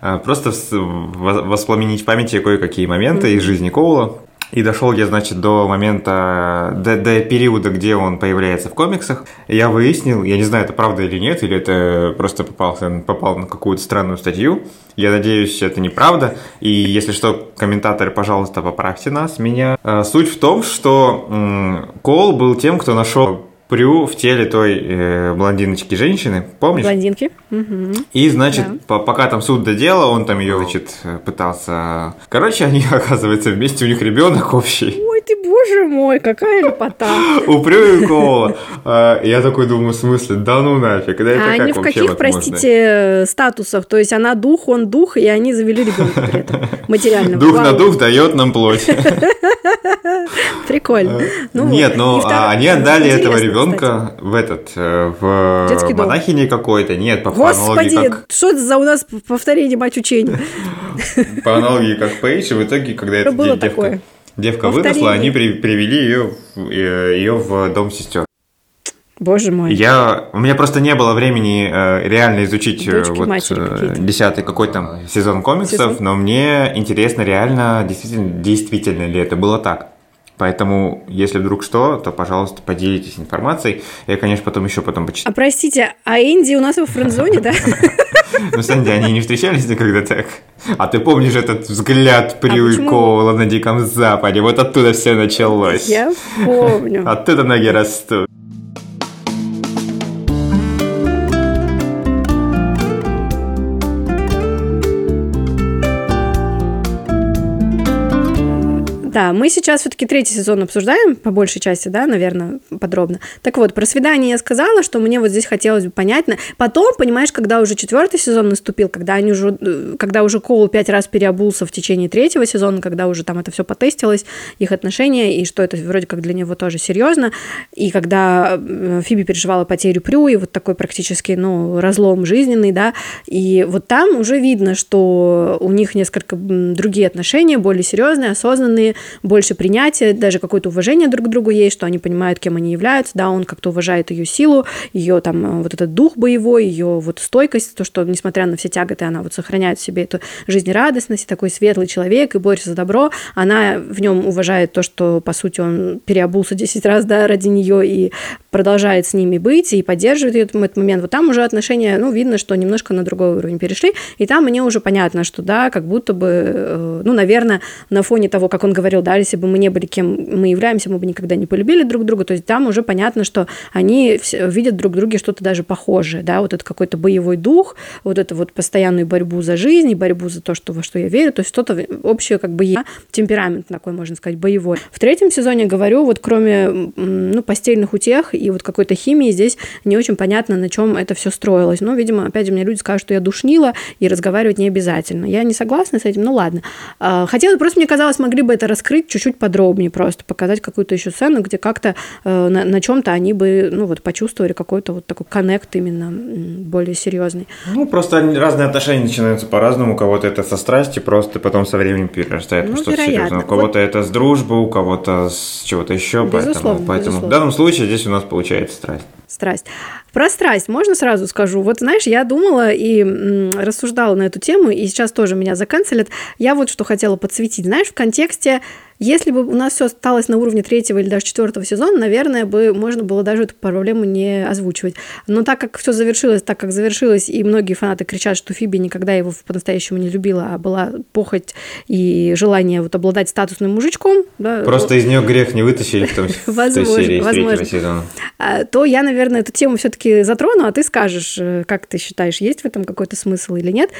А, просто воспламенить в памяти кое-какие моменты из жизни Коула. И дошел я, значит, до момента, до, до периода, где он появляется в комиксах. Я выяснил, я не знаю, это правда или нет, или это просто попал, попал на какую-то странную статью. Я надеюсь, это неправда. И если что, комментаторы, пожалуйста, поправьте нас, меня. А, суть в том, что Кол был тем, кто нашел Прю в теле той э, блондиночки женщины, помнишь? Блондинки. Угу. И, значит, да. по пока там суд доделал, он там ее, значит, пытался... Короче, они, (laughs) оказывается, вместе, у них ребенок общий. Ты, боже мой, какая лепота. У Прю и Кола. Я такой думаю, в смысле, да ну нафиг. А они в каких, простите, статусах? То есть она дух, он дух, и они завели ребенка при этом (laughs) материально. Дух на дух дает нам плоть. (laughs) Прикольно. Ну, Нет, но а они отдали этого ребенка в этот, э, в монахине какой-то. Нет, по Господи, что это за у нас повторение мать учения? (laughs) По аналогии как Пейдж, и в итоге, когда эта девка, девка выросла, они привели ее, э, ее в дом сестер. Боже мой. Я, у меня просто не было времени э, реально изучить э, вот, э, десятый какой-то сезон комиксов, сезон? но мне интересно реально, действительно, действительно ли это было так. Поэтому, если вдруг что, то, пожалуйста, поделитесь информацией. Я, конечно, потом еще потом почитаю. А простите, а Инди у нас во френдзоне, да? (laughs) Ну, Санди, они не встречались никогда так? А ты помнишь этот взгляд а на Диком Западе? Вот оттуда все началось. Я помню. Оттуда ноги растут. Да, мы сейчас все-таки третий сезон обсуждаем, по большей части, да, наверное, подробно. Так вот, про свидание я сказала, что мне вот здесь хотелось бы понятно. Потом, понимаешь, когда уже четвертый сезон наступил, когда они уже, э, когда уже Коул пять раз переобулся в течение третьего сезона, когда уже там это все потестилось, их отношения, и что это вроде как для него тоже серьезно, и когда э, Фиби переживала потерю Прю, и вот такой практически, ну, разлом жизненный, да, и вот там уже видно, что у них несколько другие отношения, более серьезные, осознанные, больше принятия, даже какое-то уважение друг к другу есть, что они понимают, кем они являются, да, он как-то уважает ее силу, ее там э, вот этот дух боевой, ее вот стойкость, то, что несмотря на все тяготы, она вот сохраняет в себе эту жизнерадостность, такой светлый человек и борется за добро, она в нем уважает то, что, по сути, он переобулся 10 раз, да, ради нее и продолжает с ними быть и поддерживает ее в этот момент. Вот там уже отношения, ну, видно, что немножко на другой уровень перешли, и там мне уже понятно, что, да, как будто бы, э, ну, наверное, на фоне того, как он говорил говорил, да, если бы мы не были кем мы являемся, мы бы никогда не полюбили друг друга, то есть там уже понятно, что они видят друг в друге что-то даже похожее, да, вот это какой-то боевой дух, вот это вот постоянную борьбу за жизнь, борьбу за то, что, во что я верю, то есть что-то общее как бы я, темперамент такой, можно сказать, боевой. В третьем сезоне, говорю, вот кроме, ну, постельных утех и вот какой-то химии, здесь не очень понятно, на чем это все строилось. Но, видимо, опять же, мне люди скажут, что я душнила, и разговаривать не обязательно. Я не согласна с этим, ну ладно. А, хотела, просто мне казалось, могли бы это рассказать раскрыть чуть-чуть подробнее просто, показать какую-то еще сцену, где как-то э, на, на чем-то они бы, ну вот, почувствовали какой-то вот такой коннект именно более серьезный. Ну, просто разные отношения начинаются по-разному, у кого-то это со страсти, просто потом со временем перерастает ну, что-то серьезное. У кого-то вот... это с дружбы, у кого-то с чего-то еще, безусловно, поэтому, поэтому безусловно. в данном случае здесь у нас получается страсть. Страсть. Про страсть можно сразу скажу? Вот знаешь, я думала и рассуждала на эту тему, и сейчас тоже меня заканцелят. Я вот что хотела подсветить. Знаешь, в контексте если бы у нас все осталось на уровне третьего или даже четвертого сезона, наверное, бы можно было даже эту проблему не озвучивать. Но так как все завершилось, так как завершилось, и многие фанаты кричат, что Фиби никогда его по-настоящему не любила, а была похоть и желание вот обладать статусным мужичком. Да, Просто то... из нее грех не вытащили в, том, (laughs) возможно, серии возможно. сезона. А, то я, наверное, эту тему все-таки затрону, а ты скажешь, э, как ты считаешь, есть в этом какой-то смысл или нет.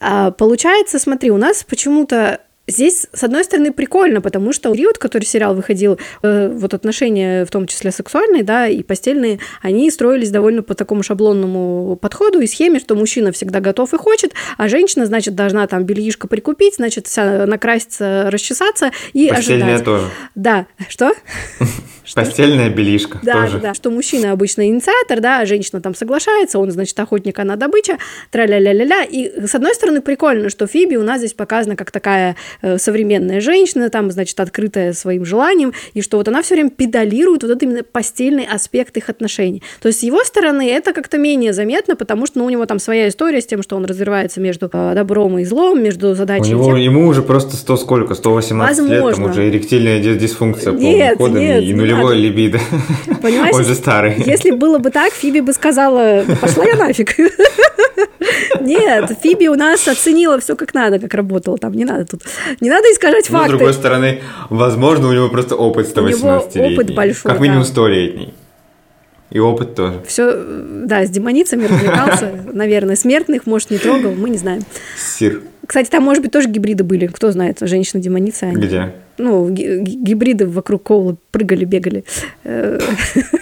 А, получается, смотри, у нас почему-то Здесь, с одной стороны, прикольно, потому что период, который сериал выходил, э, вот отношения, в том числе сексуальные, да, и постельные, они строились довольно по такому шаблонному подходу и схеме, что мужчина всегда готов и хочет, а женщина, значит, должна там бельишко прикупить, значит, вся накраситься, расчесаться и Постельная ожидать. тоже. Да. Что? (laughs) Постельная белишка да, тоже. Да, что мужчина обычно инициатор, да, а женщина там соглашается, он, значит, охотник, она добыча, тра-ля-ля-ля-ля. И, с одной стороны, прикольно, что Фиби у нас здесь показана как такая современная женщина, там, значит, открытая своим желанием, и что вот она все время педалирует вот этот именно постельный аспект их отношений. То есть с его стороны это как-то менее заметно, потому что ну, у него там своя история с тем, что он развивается между э, добром и злом, между задачей... У него, ему уже просто 100 сколько? 118 Возможно. лет, там уже эректильная дисфункция нет, полным ходом нет, и нулевой нулевой либидо. Понимаешь? (laughs) Он же старый. Если было бы так, Фиби бы сказала, да пошла я нафиг. (laughs) Нет, Фиби у нас оценила все как надо, как работала там. Не надо тут, не надо искажать факты. Но, с другой стороны, возможно, у него просто опыт 118 У него опыт большой, Как минимум 100-летний. И опыт тоже. Все, да, с демоницами развлекался, наверное. Смертных, может, не трогал, мы не знаем. Сир. Кстати, там, может быть, тоже гибриды были. Кто знает, женщина-демоница. Они... Где? Ну, гибриды вокруг Коула прыгали, бегали. Э,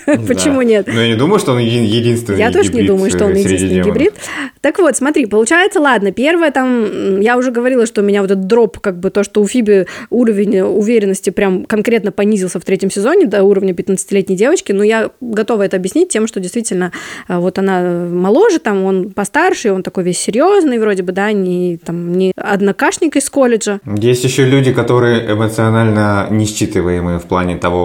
(laughs) почему нет? Но я не думаю, что он единственный Я тоже не думаю, что он единственный гибрид. Так вот, смотри, получается, ладно, первое там, я уже говорила, что у меня вот этот дроп, как бы то, что у Фиби уровень уверенности прям конкретно понизился в третьем сезоне до уровня 15-летней девочки, но я готова это объяснить тем, что действительно э, вот она моложе, там он постарше, он такой весь серьезный вроде бы, да, не, там, не однокашник из колледжа. Есть еще люди, которые эмоционально несчитываемые в плане того,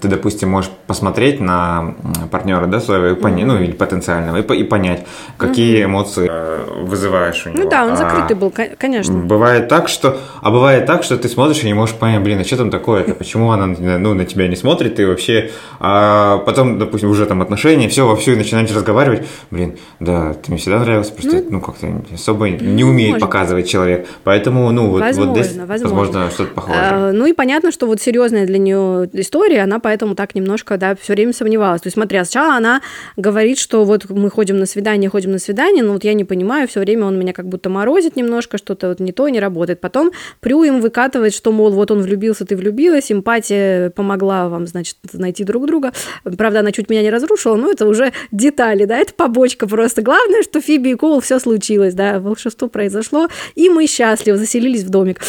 ты, допустим, можешь посмотреть на партнера, да, своего, mm-hmm. ну, или потенциального, и, и понять, какие mm-hmm. эмоции э, вызываешь у него. Ну да, он а, закрытый был, конечно. Бывает так, что, а бывает так, что ты смотришь и не можешь понять, блин, а что там такое-то, (laughs) почему она, ну, на тебя не смотрит, и вообще, а потом, допустим, уже там отношения, все, во все, и начинаешь разговаривать, блин, да, ты мне всегда нравился, просто, ну, ну как-то особо не умеет Может. показывать человек, поэтому, ну, вот, возможно, вот здесь, возможно, возможно что-то похожее. А, ну и понятно, что вот серьезная для нее история, она поэтому так немножко, да, все время сомневалась. То есть, смотри, а сначала она говорит, что вот мы ходим на свидание, ходим на свидание, но вот я не понимаю, все время он меня как будто морозит немножко, что-то вот не то, не работает. Потом Прю им выкатывает, что, мол, вот он влюбился, ты влюбилась, эмпатия помогла вам, значит, найти друг друга. Правда, она чуть меня не разрушила, но это уже детали, да, это побочка просто. Главное, что Фиби и Коул все случилось, да, волшебство произошло, и мы счастливы, заселились в домик.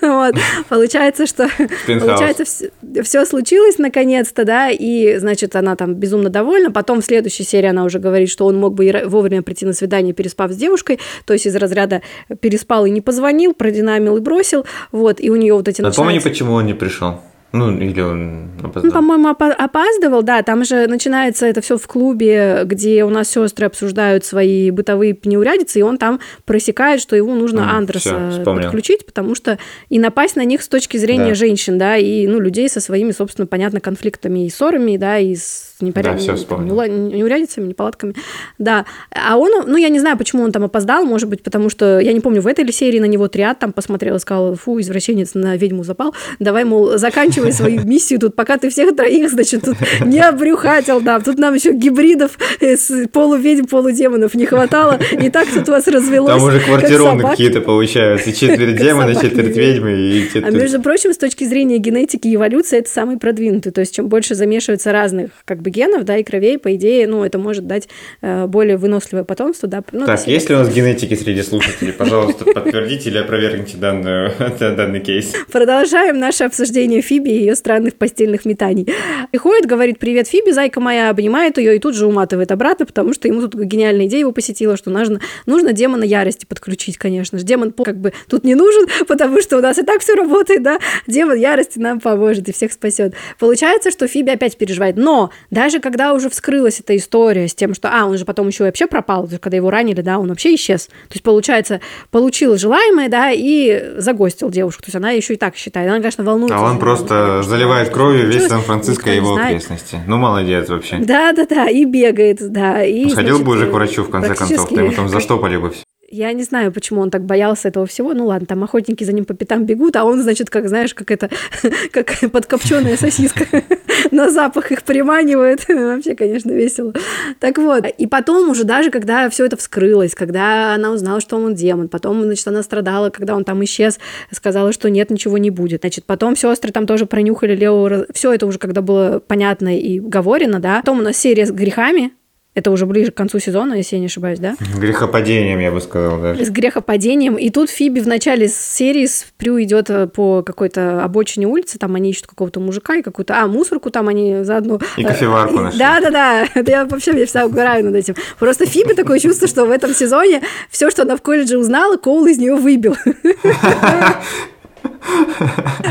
(laughs) Получается, что получается, все случилось наконец-то, да, и, значит, она там безумно довольна. Потом в следующей серии она уже говорит, что он мог бы вовремя прийти на свидание, переспав с девушкой, то есть из разряда переспал и не позвонил, продинамил и бросил, вот, и у нее вот эти Напомни, почему он не пришел. Ну, или он опоздал. Ну, по-моему, опаздывал, да. Там же начинается это все в клубе, где у нас сестры обсуждают свои бытовые неурядицы, и он там просекает, что ему нужно mm, Андреса всё, подключить, потому что и напасть на них с точки зрения да. женщин, да, и ну, людей со своими, собственно, понятно, конфликтами и ссорами, да, и с непорядками, да, там, неурядицами, неполадками. Да. А он, ну, я не знаю, почему он там опоздал, может быть, потому что, я не помню, в этой ли серии на него триад там посмотрел и сказал, фу, извращенец на ведьму запал, давай, мол, заканчивай свою миссию тут, пока ты всех троих, значит, тут не обрюхатил, да, тут нам еще гибридов с полуведьм, полудемонов не хватало, и так тут вас развелось. Там уже квартироны какие-то получаются, четверть демона, четверть ведьмы. И а между прочим, с точки зрения генетики и эволюции, это самый продвинутый, то есть чем больше замешивается разных, как бы, генов, да, и кровей, по идее, ну, это может дать э, более выносливое потомство, да. Ну, так, есть ли у нас генетики среди слушателей? Пожалуйста, подтвердите или опровергните данную, (laughs) данный кейс. Продолжаем наше обсуждение Фиби и ее странных постельных метаний. Приходит, говорит, привет, Фиби, зайка моя, обнимает ее и тут же уматывает обратно, потому что ему тут гениальная идея его посетила, что нужно, нужно демона ярости подключить, конечно же. Демон как бы тут не нужен, (laughs) потому что у нас и так все работает, да. Демон ярости нам поможет и всех спасет. Получается, что Фиби опять переживает. Но даже когда уже вскрылась эта история с тем, что, а, он же потом еще вообще пропал, когда его ранили, да, он вообще исчез. То есть, получается, получил желаемое, да, и загостил девушку. То есть, она еще и так считает. Она, конечно, волнуется. А он просто заливает кровью весь Сан-Франциско и его окрестности. Ну, молодец вообще. Да, да, да, и бегает, да. И, Сходил бы уже к врачу, в конце концов, ты ему там заштопали бы все. Я не знаю, почему он так боялся этого всего. Ну ладно, там охотники за ним по пятам бегут, а он, значит, как знаешь, как это, (laughs) как подкопченая сосиска (laughs) на запах их приманивает. (laughs) Вообще, конечно, весело. Так вот, и потом уже даже, когда все это вскрылось, когда она узнала, что он демон, потом, значит, она страдала, когда он там исчез, сказала, что нет, ничего не будет. Значит, потом сестры там тоже пронюхали Лео, все это уже когда было понятно и говорено, да. Потом у нас серия с грехами, это уже ближе к концу сезона, если я не ошибаюсь, да? Грехопадением, я бы сказал, даже. С грехопадением. И тут Фиби в начале серии с Прю идет э, по какой-то обочине улицы, там они ищут какого-то мужика и какую-то... А, мусорку там они заодно... И кофеварку нашли. Да-да-да, я вообще я вся угораю над этим. Просто Фиби такое чувство, что в этом сезоне все, что она в колледже узнала, Коул из нее выбил. (laughs)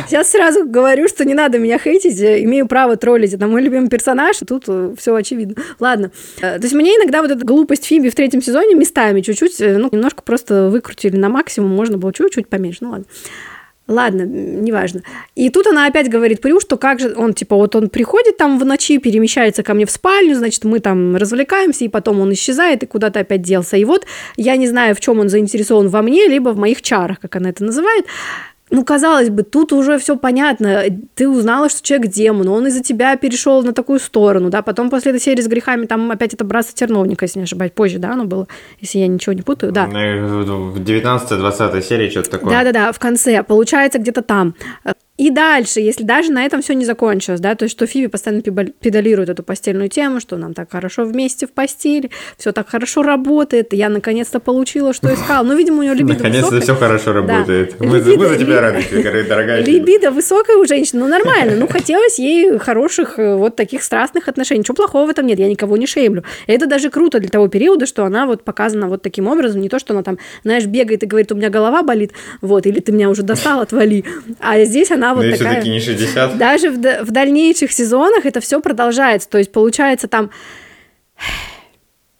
Сейчас сразу говорю, что не надо меня хейтить, имею право троллить. Это мой любимый персонаж, тут э, все очевидно. Ладно. Э, то есть мне иногда вот эта глупость Фиби в третьем сезоне местами чуть-чуть, э, ну, немножко просто выкрутили на максимум, можно было чуть-чуть поменьше. Ну ладно. Ладно, неважно. И тут она опять говорит Прю, что как же он, типа, вот он приходит там в ночи, перемещается ко мне в спальню, значит, мы там развлекаемся, и потом он исчезает и куда-то опять делся. И вот я не знаю, в чем он заинтересован во мне, либо в моих чарах, как она это называет. Ну, казалось бы, тут уже все понятно. Ты узнала, что человек демон, он из-за тебя перешел на такую сторону, да. Потом после этой серии с грехами там опять это братство терновника, если не ошибаюсь, позже, да, оно было, если я ничего не путаю, да. В 19-20 серии что-то такое. Да-да-да, в конце, получается где-то там. И дальше, если даже на этом все не закончилось, да, то есть что Фиби постоянно педалирует эту постельную тему, что нам так хорошо вместе в постели, все так хорошо работает, я наконец-то получила, что искала. Ну, видимо, у нее либидо Наконец-то все хорошо работает. Да. Мы, либидо, мы за тебя рады, дорогая. Либидо высокая у женщины, ну, нормально. Ну, хотелось ей хороших э, вот таких страстных отношений. Ничего плохого в этом нет, я никого не шеймлю. Это даже круто для того периода, что она вот показана вот таким образом, не то, что она там, знаешь, бегает и говорит, у меня голова болит, вот, или ты меня уже достал, отвали. А здесь она вот Но такая... все-таки не 60. Даже в, в дальнейших сезонах это все продолжается. То есть, получается, там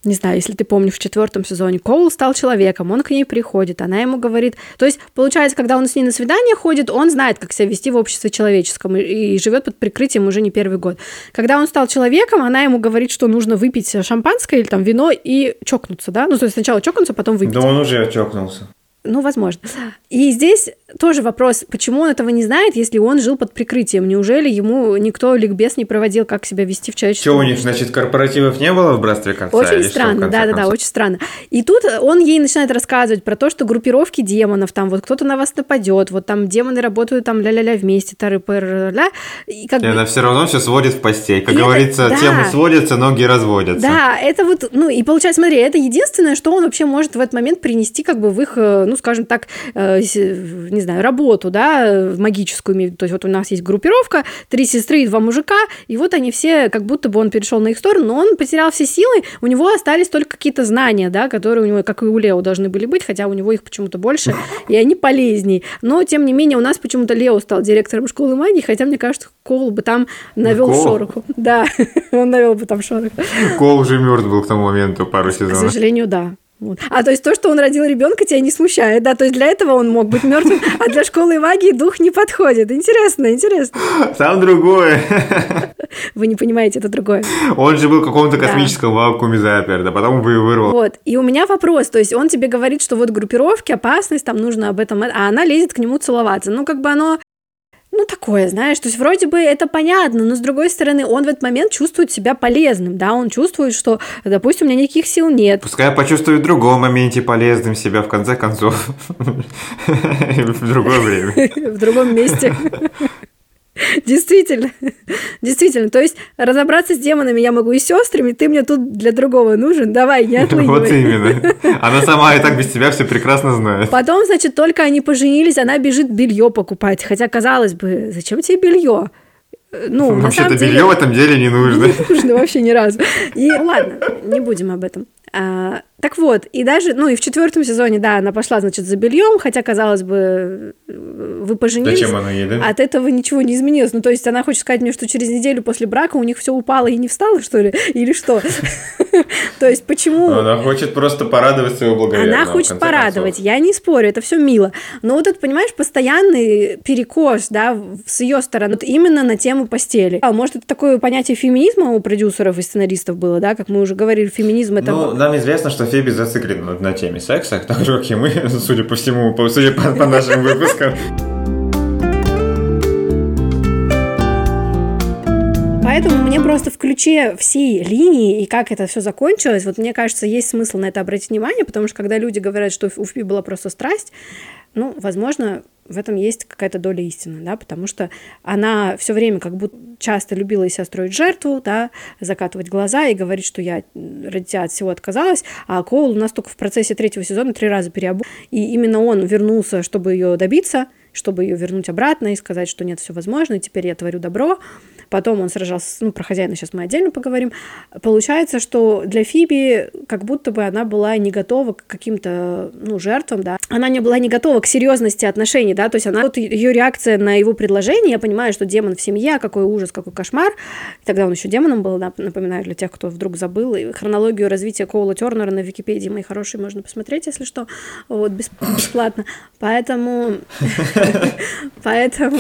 не знаю, если ты помнишь, в четвертом сезоне Коул стал человеком, он к ней приходит, она ему говорит... То есть, получается, когда он с ней на свидание ходит, он знает, как себя вести в обществе человеческом и, и живет под прикрытием уже не первый год. Когда он стал человеком, она ему говорит, что нужно выпить шампанское или там вино и чокнуться, да? Ну, то есть сначала чокнуться, потом выпить. Да он уже чокнулся. Ну, возможно. И здесь тоже вопрос, почему он этого не знает, если он жил под прикрытием? Неужели ему никто ликбез не проводил, как себя вести в человеческом Что у них, значит, корпоративов не было в Братстве Кольца? Очень странно, да-да-да, очень странно. И тут он ей начинает рассказывать про то, что группировки демонов, там вот кто-то на вас нападет, вот там демоны работают там ля-ля-ля вместе, тары пыр ля и, как и бы... она все равно все сводит в постель. Как и говорится, это, да. темы сводятся, ноги разводятся. Да, это вот, ну и получается, смотри, это единственное, что он вообще может в этот момент принести как бы в их э, ну, скажем так, э, не знаю, работу, да, магическую. То есть вот у нас есть группировка, три сестры и два мужика, и вот они все, как будто бы он перешел на их сторону, но он потерял все силы, у него остались только какие-то знания, да, которые у него, как и у Лео, должны были быть, хотя у него их почему-то больше, и они полезней. Но, тем не менее, у нас почему-то Лео стал директором школы магии, хотя, мне кажется, Кол бы там навел Кол? шороху. Да, (laughs) он навел бы там шороху. Кол уже мертв был к тому моменту пару сезонов. К сожалению, да. Вот. А то есть то, что он родил ребенка, тебя не смущает, да? То есть для этого он мог быть мертвым, а для школы магии дух не подходит. Интересно, интересно. Там другое. Вы не понимаете, это другое. Он же был в каком-то космическом да. вакууме запер, да, потом бы вырвал. Вот. И у меня вопрос, то есть он тебе говорит, что вот группировки, опасность, там нужно об этом, а она лезет к нему целоваться. Ну, как бы оно ну, такое, знаешь, то есть вроде бы это понятно, но с другой стороны, он в этот момент чувствует себя полезным, да, он чувствует, что, допустим, у меня никаких сил нет. Пускай почувствует в другом моменте полезным себя, в конце концов, (laughs) в другое время. (laughs) В другом месте. (laughs) (laughs) Действительно, (laughs) действительно. То есть разобраться с демонами я могу и с сестрами, ты мне тут для другого нужен. Давай, не отлынивай. (laughs) Вот именно. Она сама и так без тебя все прекрасно знает. Потом, значит, только они поженились, она бежит белье покупать. Хотя, казалось бы, зачем тебе белье? Ну, Вообще-то белье деле... в этом деле не нужно. Не нужно вообще ни разу. И ладно, не будем об этом. А, так вот, и даже, ну и в четвертом сезоне, да, она пошла, значит, за бельем, хотя, казалось бы, вы поженились. Зачем она ей, да? От этого ничего не изменилось. Ну, то есть она хочет сказать мне, что через неделю после брака у них все упало и не встало, что ли? (laughs) Или что? (laughs) То есть почему? Она хочет просто порадовать своего благоверного. Она хочет порадовать, я не спорю, это все мило. Но вот это, понимаешь, постоянный перекос, да, с ее стороны, именно на тему постели. А может, это такое понятие феминизма у продюсеров и сценаристов было, да, как мы уже говорили, феминизм это... Ну, нам известно, что Феби зациклена на теме секса, (laughs) так же, как и мы, судя по всему, судя по, по нашим выпускам. Поэтому мне просто в ключе всей линии и как это все закончилось, вот мне кажется, есть смысл на это обратить внимание, потому что когда люди говорят, что у Фи была просто страсть, ну, возможно, в этом есть какая-то доля истины, да, потому что она все время как будто часто любила себя строить жертву, да, закатывать глаза и говорить, что я ради тебя от всего отказалась, а Коул у нас только в процессе третьего сезона три раза переобул, и именно он вернулся, чтобы ее добиться, чтобы ее вернуть обратно и сказать, что нет, все возможно, и теперь я творю добро, потом он сражался, ну, про хозяина сейчас мы отдельно поговорим, получается, что для Фиби как будто бы она была не готова к каким-то, ну, жертвам, да, она не была не готова к серьезности отношений, да, то есть она, вот ее реакция на его предложение, я понимаю, что демон в семье, какой ужас, какой кошмар, тогда он еще демоном был, да, напоминаю для тех, кто вдруг забыл, и хронологию развития Коула Тернера на Википедии, мои хорошие, можно посмотреть, если что, вот, бесплатно, поэтому, (laughs) поэтому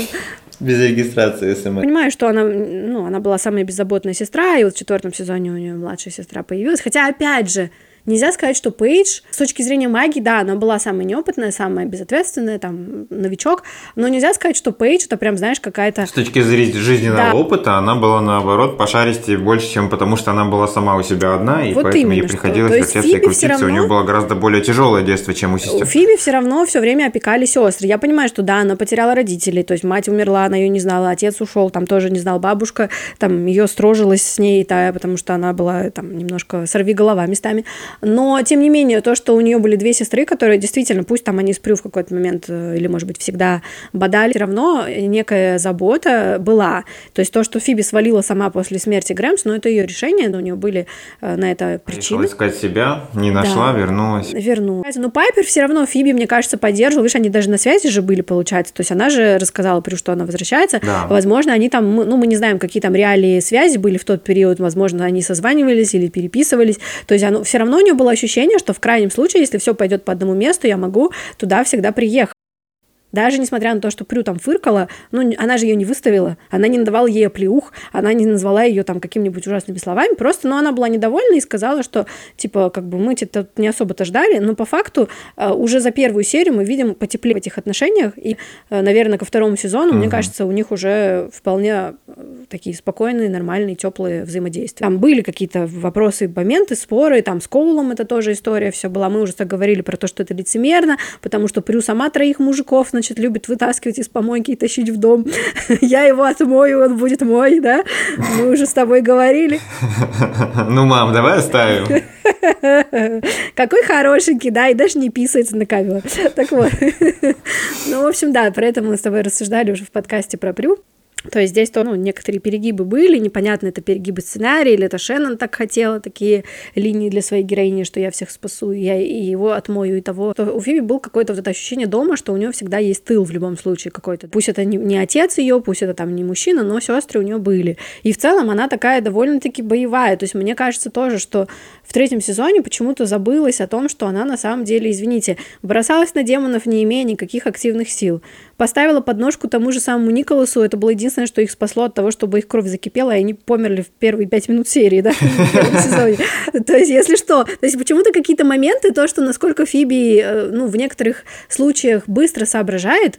без регистрации СМС. Понимаю, что она, ну, она была самая беззаботная сестра, и вот в четвертом сезоне у нее младшая сестра появилась. Хотя, опять же, Нельзя сказать, что Пейдж с точки зрения магии, да, она была самая неопытная, самая безответственная, там, новичок, но нельзя сказать, что Пейдж это прям, знаешь, какая-то... С точки зрения жизненного да. опыта она была, наоборот, пошаристее больше, чем потому, что она была сама у себя одна, и вот поэтому ей приходилось вертеться и крутиться. Равно... У нее было гораздо более тяжелое детство, чем у сестер. У Фиби все равно все время опекали сестры. Я понимаю, что да, она потеряла родителей, то есть мать умерла, она ее не знала, отец ушел, там тоже не знал бабушка, там ее строжилась с ней, да, потому что она была там немножко сорви голова местами. Но, тем не менее, то, что у нее были две сестры, которые действительно, пусть там они спрю в какой-то момент, э, или, может быть, всегда бодали, все равно некая забота была. То есть то, что Фиби свалила сама после смерти Грэмс, ну, это ее решение, но у нее были э, на это причины. Решила искать себя, не нашла, да. вернулась. Вернулась. Но Пайпер все равно Фиби, мне кажется, поддерживал. Видишь, они даже на связи же были, получается. То есть она же рассказала, при что она возвращается. Да. Возможно, они там, ну, мы не знаем, какие там реалии связи были в тот период. Возможно, они созванивались или переписывались. То есть оно, все равно у нее было ощущение, что в крайнем случае, если все пойдет по одному месту, я могу туда всегда приехать. Даже несмотря на то, что Прю там фыркала, ну, она же ее не выставила, она не надавала ей оплеух, она не назвала ее там какими-нибудь ужасными словами, просто, ну, она была недовольна и сказала, что, типа, как бы мы это не особо-то ждали, но по факту э, уже за первую серию мы видим потеплее в этих отношениях, и, э, наверное, ко второму сезону, угу. мне кажется, у них уже вполне э, такие спокойные, нормальные, теплые взаимодействия. Там были какие-то вопросы, моменты, споры, там с Коулом это тоже история все была, мы уже так говорили про то, что это лицемерно, потому что Прю сама троих мужиков, значит, любит вытаскивать из помойки и тащить в дом. (laughs) Я его отмою, он будет мой, да? Мы уже с тобой говорили. (laughs) Ну, мам, давай оставим. (laughs) Какой хорошенький, да, и даже не писается на камеру. Так вот. Ну, в общем, да, про это мы с тобой рассуждали уже в подкасте про Прю. То есть здесь то, ну, некоторые перегибы были, непонятно, это перегибы сценария, или это Шеннон так хотела, такие линии для своей героини, что я всех спасу, я и его отмою, и того. То у Фиби был какое-то вот это ощущение дома, что у нее всегда есть тыл в любом случае какой-то. Пусть это не, не отец ее, пусть это там не мужчина, но сестры у нее были. И в целом она такая довольно-таки боевая. То есть мне кажется тоже, что в третьем сезоне почему-то забылась о том, что она на самом деле, извините, бросалась на демонов, не имея никаких активных сил поставила подножку тому же самому Николасу. Это было единственное, что их спасло от того, чтобы их кровь закипела, и они померли в первые пять минут серии, да, (laughs) в первом сезоне. То есть, если что, то есть почему-то какие-то моменты, то, что насколько Фиби, э, ну, в некоторых случаях быстро соображает,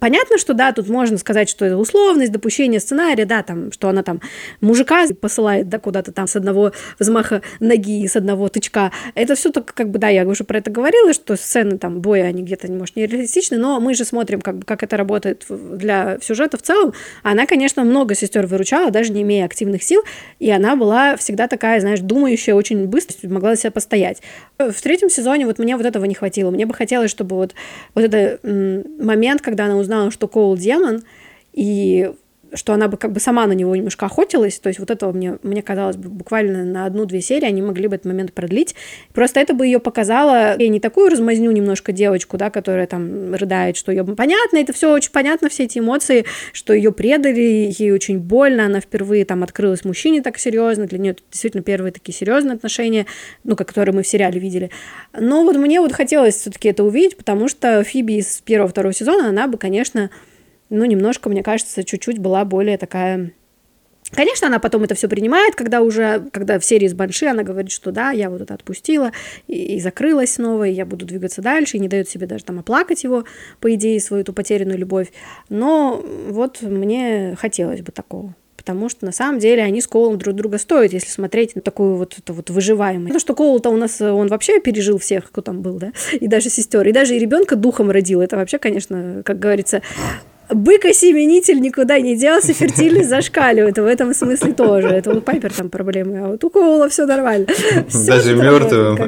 Понятно, что да, тут можно сказать, что это условность, допущение сценария, да, там, что она там мужика посылает, да, куда-то там с одного взмаха ноги, с одного тычка. Это все только, как бы, да, я уже про это говорила, что сцены там боя, они где-то, может, не реалистичны, но мы же смотрим, как бы, как это работает для сюжета в целом. Она, конечно, много сестер выручала, даже не имея активных сил, и она была всегда такая, знаешь, думающая очень быстро, могла себя постоять. В третьем сезоне вот мне вот этого не хватило. Мне бы хотелось, чтобы вот, вот этот момент, когда она узнала, что Коул демон, и что она бы как бы сама на него немножко охотилась, то есть вот этого мне, мне казалось бы буквально на одну-две серии они могли бы этот момент продлить. Просто это бы ее показало, и не такую размазню немножко девочку, да, которая там рыдает, что ее понятно, это все очень понятно, все эти эмоции, что ее предали, ей очень больно, она впервые там открылась мужчине так серьезно, для нее это действительно первые такие серьезные отношения, ну, которые мы в сериале видели. Но вот мне вот хотелось все-таки это увидеть, потому что Фиби из первого-второго сезона, она бы, конечно, ну, немножко, мне кажется, чуть-чуть была более такая... Конечно, она потом это все принимает, когда уже, когда в серии с Банши она говорит, что да, я вот это отпустила и, и закрылась снова, и я буду двигаться дальше, и не дает себе даже там оплакать его, по идее, свою эту потерянную любовь. Но вот мне хотелось бы такого потому что на самом деле они с Коулом друг друга стоят, если смотреть на такую вот это вот выживаемость. То, что Коул-то у нас, он вообще пережил всех, кто там был, да, и даже сестер, и даже и ребенка духом родил. Это вообще, конечно, как говорится, бык-осеменитель никуда не делся, фертильность зашкаливает. В этом смысле тоже. Это у Пайпер там проблемы, а вот у Коула все нормально. (laughs) Всё Даже мертвым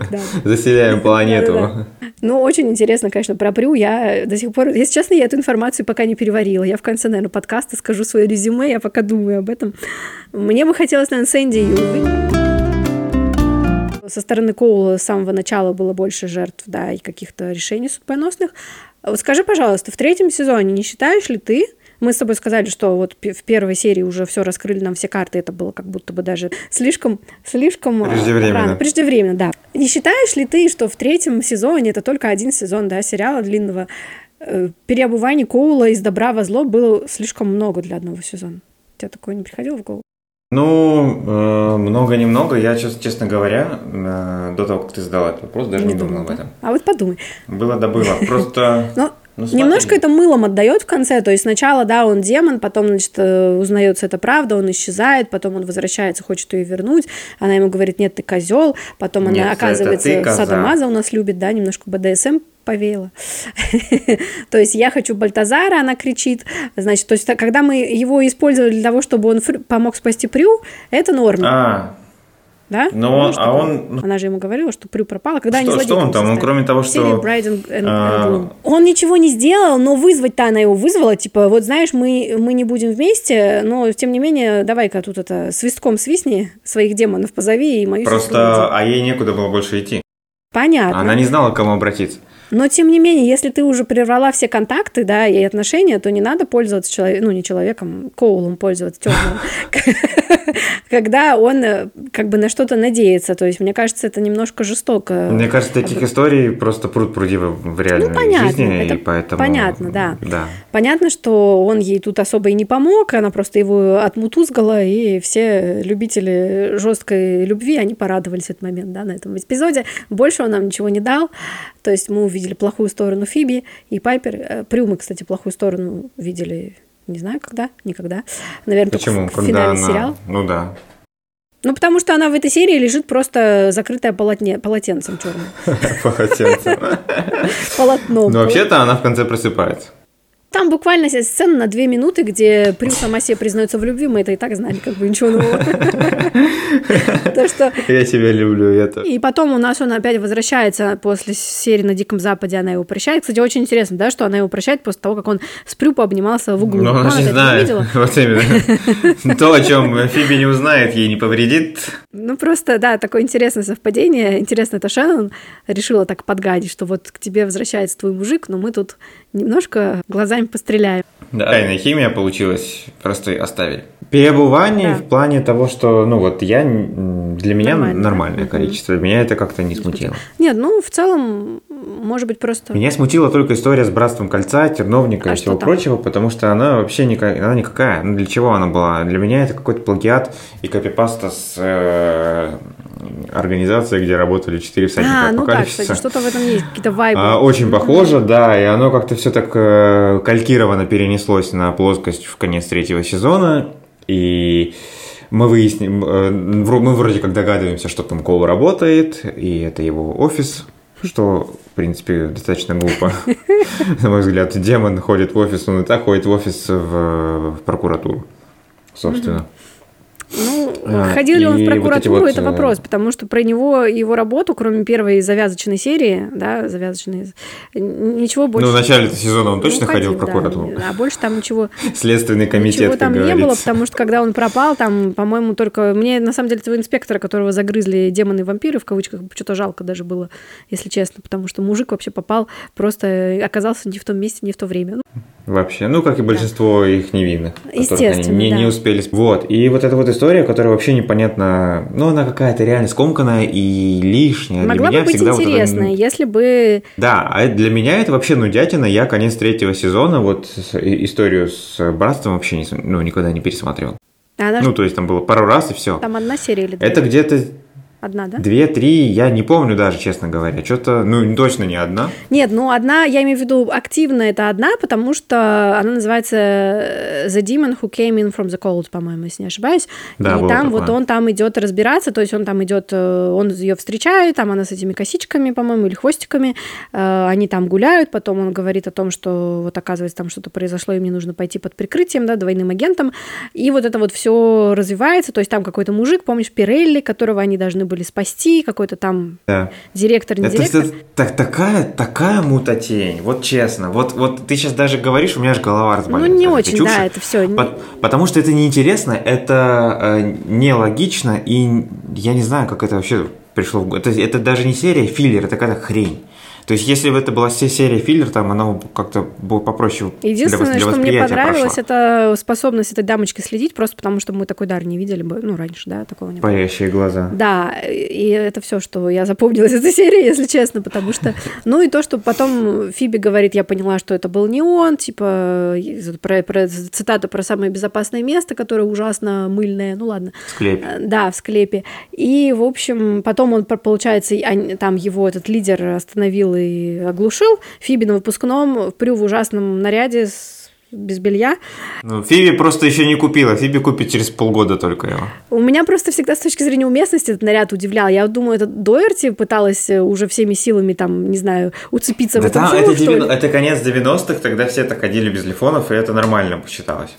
заселяем планету. Ну, очень интересно, конечно, про Прю. Я до сих пор, если честно, я эту информацию пока не переварила. Я в конце, наверное, подкаста скажу свое резюме, я пока думаю об этом. Мне бы хотелось, наверное, Сэнди Юлви со стороны Коула с самого начала было больше жертв, да, и каких-то решений судьбоносных. Вот скажи, пожалуйста, в третьем сезоне не считаешь ли ты, мы с тобой сказали, что вот в первой серии уже все раскрыли нам все карты, это было как будто бы даже слишком, слишком а, преждевременно. рано, преждевременно, да. Не считаешь ли ты, что в третьем сезоне, это только один сезон, да, сериала длинного, э, переобувания Коула из добра во зло было слишком много для одного сезона? Тебя такое не приходило в голову? Ну, э, много-немного. Я, честно говоря, э, до того, как ты задал этот вопрос, даже не, не думал об этом. А вот подумай. Было да было. Просто... (laughs) Ну, ну, Немножко это мылом отдает в конце, то есть сначала, да, он демон, потом, значит, э, узнается это правда, он исчезает, потом он возвращается, хочет ее вернуть, она ему говорит, нет, ты козел, потом нет, она оказывается Садомаза у нас любит, да, немножко БДСМ повеяло. (laughs) то есть я хочу Бальтазара, она кричит. Значит, то есть когда мы его использовали для того, чтобы он помог спасти Прю, это норма. А, да? Но, ну, а он... Ну Она же ему говорила, что Прю пропала, когда что, они Что он там? Он кроме того, что... And, and, а... Он ничего не сделал, но вызвать-то она его вызвала, типа, вот знаешь, мы, мы не будем вместе, но тем не менее, давай-ка тут это свистком свистни, своих демонов позови и мою Просто, а ей некуда было больше идти. Понятно. Она не знала, к кому обратиться. Но, тем не менее, если ты уже прервала все контакты, да, и отношения, то не надо пользоваться человеком, ну, не человеком, Коулом пользоваться темным, (laughs) когда он э, как бы на что-то надеется. То есть, мне кажется, это немножко жестоко. Мне кажется, таких историй просто пруд пруди в реальной ну, жизни, и поэтому... Понятно, да. да. Понятно, что он ей тут особо и не помог, она просто его отмутузгала, и все любители жесткой любви, они порадовались в этот момент, да, на этом эпизоде. Больше он нам ничего не дал. То есть мы увидели плохую сторону Фиби и Пайпер. Э, Прюмы, кстати, плохую сторону видели, не знаю, когда, никогда. Наверное, Почему? только в финале она... сериал. Ну да. Ну, потому что она в этой серии лежит просто закрытая полотне, полотенцем черным. (laughs) Полотенцем. (laughs) Полотном. Ну, вообще-то она в конце просыпается. Там буквально сцена на две минуты, где Прю сама себе признается в любви, мы это и так знали, как бы ничего нового. (laughs) То, что... Я тебя люблю, это. И потом у нас он опять возвращается после серии на Диком Западе, она его прощает. Kстати, очень интересно, да, что она его прощает после того, как он с Прю пообнимался в углу. Ну, она не знает. Вот именно. (laughs) То, о чем Фиби не узнает, ей не повредит. Ну, просто, да, такое интересное совпадение. Интересно, это Шеннон решила так подгадить, что вот к тебе возвращается твой мужик, но мы тут немножко глазами постреляем. Да, тайная химия получилась, просто оставили. Переобувание да. в плане того, что, ну вот я, для меня Нормально, нормальное количество, меня это как-то не смутило. Нет, ну в целом, может быть, просто... Меня смутила только история с Братством Кольца, Терновника а и всего прочего, потому что она вообще никак, она никакая. Ну для чего она была? Для меня это какой-то плагиат и копипаста с э, организацией, где работали четыре всадника а, ну да, кстати, что-то в этом есть, какие-то вайбы. А, очень похоже, да, и оно как-то все так э, калькированно перенеслось на плоскость в конец третьего сезона. И мы выясним, э, мы вроде как догадываемся, что там Кол работает, и это его офис, что, в принципе, достаточно глупо. (laughs) На мой взгляд, демон ходит в офис, он и так ходит в офис в, прокуратуру, собственно. Ну, а, ходил ли он в прокуратуру, вот это э, вопрос, потому что про него его работу, кроме первой завязочной серии, да, завязочной, ничего больше... Ну, в начале сезона он точно ну, ходил, ходил в прокуратуру. Да, а больше там ничего... Следственный комитет, Ничего там не было, потому что когда он пропал, там, по-моему, только... Мне, на самом деле, этого инспектора, которого загрызли демоны-вампиры, в кавычках, что-то жалко даже было, если честно, потому что мужик вообще попал, просто оказался не в том месте, не в то время. Ну, Вообще, ну, как и большинство да. их невинных, которых они не, да. не успели. Вот, и вот эта вот история, которая вообще непонятна, ну, она какая-то реально скомканная и лишняя. Могла для меня бы быть интересная, вот это... если бы... Да, а для меня это вообще нудятина. Я конец третьего сезона, вот историю с братством вообще не, ну, никогда не пересматривал. Она ну, то есть там было пару раз и все. Там одна серия или две? Это где-то Одна, да? Две, три, я не помню даже, честно говоря. Что-то, ну, точно не одна. Нет, ну, одна, я имею в виду, активно это одна, потому что она называется э, The Demon Who Came In From The Cold, по-моему, если не ошибаюсь. Да, и там такое. вот он там идет разбираться, то есть он там идет, э, он ее встречает, там она с этими косичками, по-моему, или хвостиками, э, они там гуляют, потом он говорит о том, что вот оказывается там что-то произошло, и мне нужно пойти под прикрытием, да, двойным агентом, и вот это вот все развивается, то есть там какой-то мужик, помнишь, Пирелли, которого они должны были спасти, какой-то там да. директор, не это, директор. Это, так, такая, такая мутатень, вот честно. Вот, вот ты сейчас даже говоришь, у меня аж голова разболелась. Ну, не очень, чуши, да, это все. По, потому что это неинтересно, это э, нелогично, и я не знаю, как это вообще пришло в это, это даже не серия, филлер, это какая-то хрень. То есть, если бы это была вся серия филлер, там оно как-то было попроще Единственное, для, для что мне понравилось, прошло. это способность этой дамочки следить, просто потому что мы такой дар не видели бы, ну, раньше, да, такого не было. Парящие глаза. Да, и это все, что я запомнила из этой серии, если честно, потому что... Ну и то, что потом Фиби говорит, я поняла, что это был не он, типа, про, про цитату про самое безопасное место, которое ужасно мыльное, ну ладно. В склепе. Да, в склепе. И, в общем, потом он, получается, там его этот лидер остановил и оглушил. Фиби на выпускном, Прю в ужасном наряде с без белья. Ну, Фиби просто еще не купила. Фиби купит через полгода только его. У меня просто всегда с точки зрения уместности этот наряд удивлял. Я думаю, это Доерти пыталась э, уже всеми силами, там, не знаю, уцепиться да в этом там, шоу, это, что 90, ли? это конец 90-х, тогда все так ходили без телефонов, и это нормально посчиталось.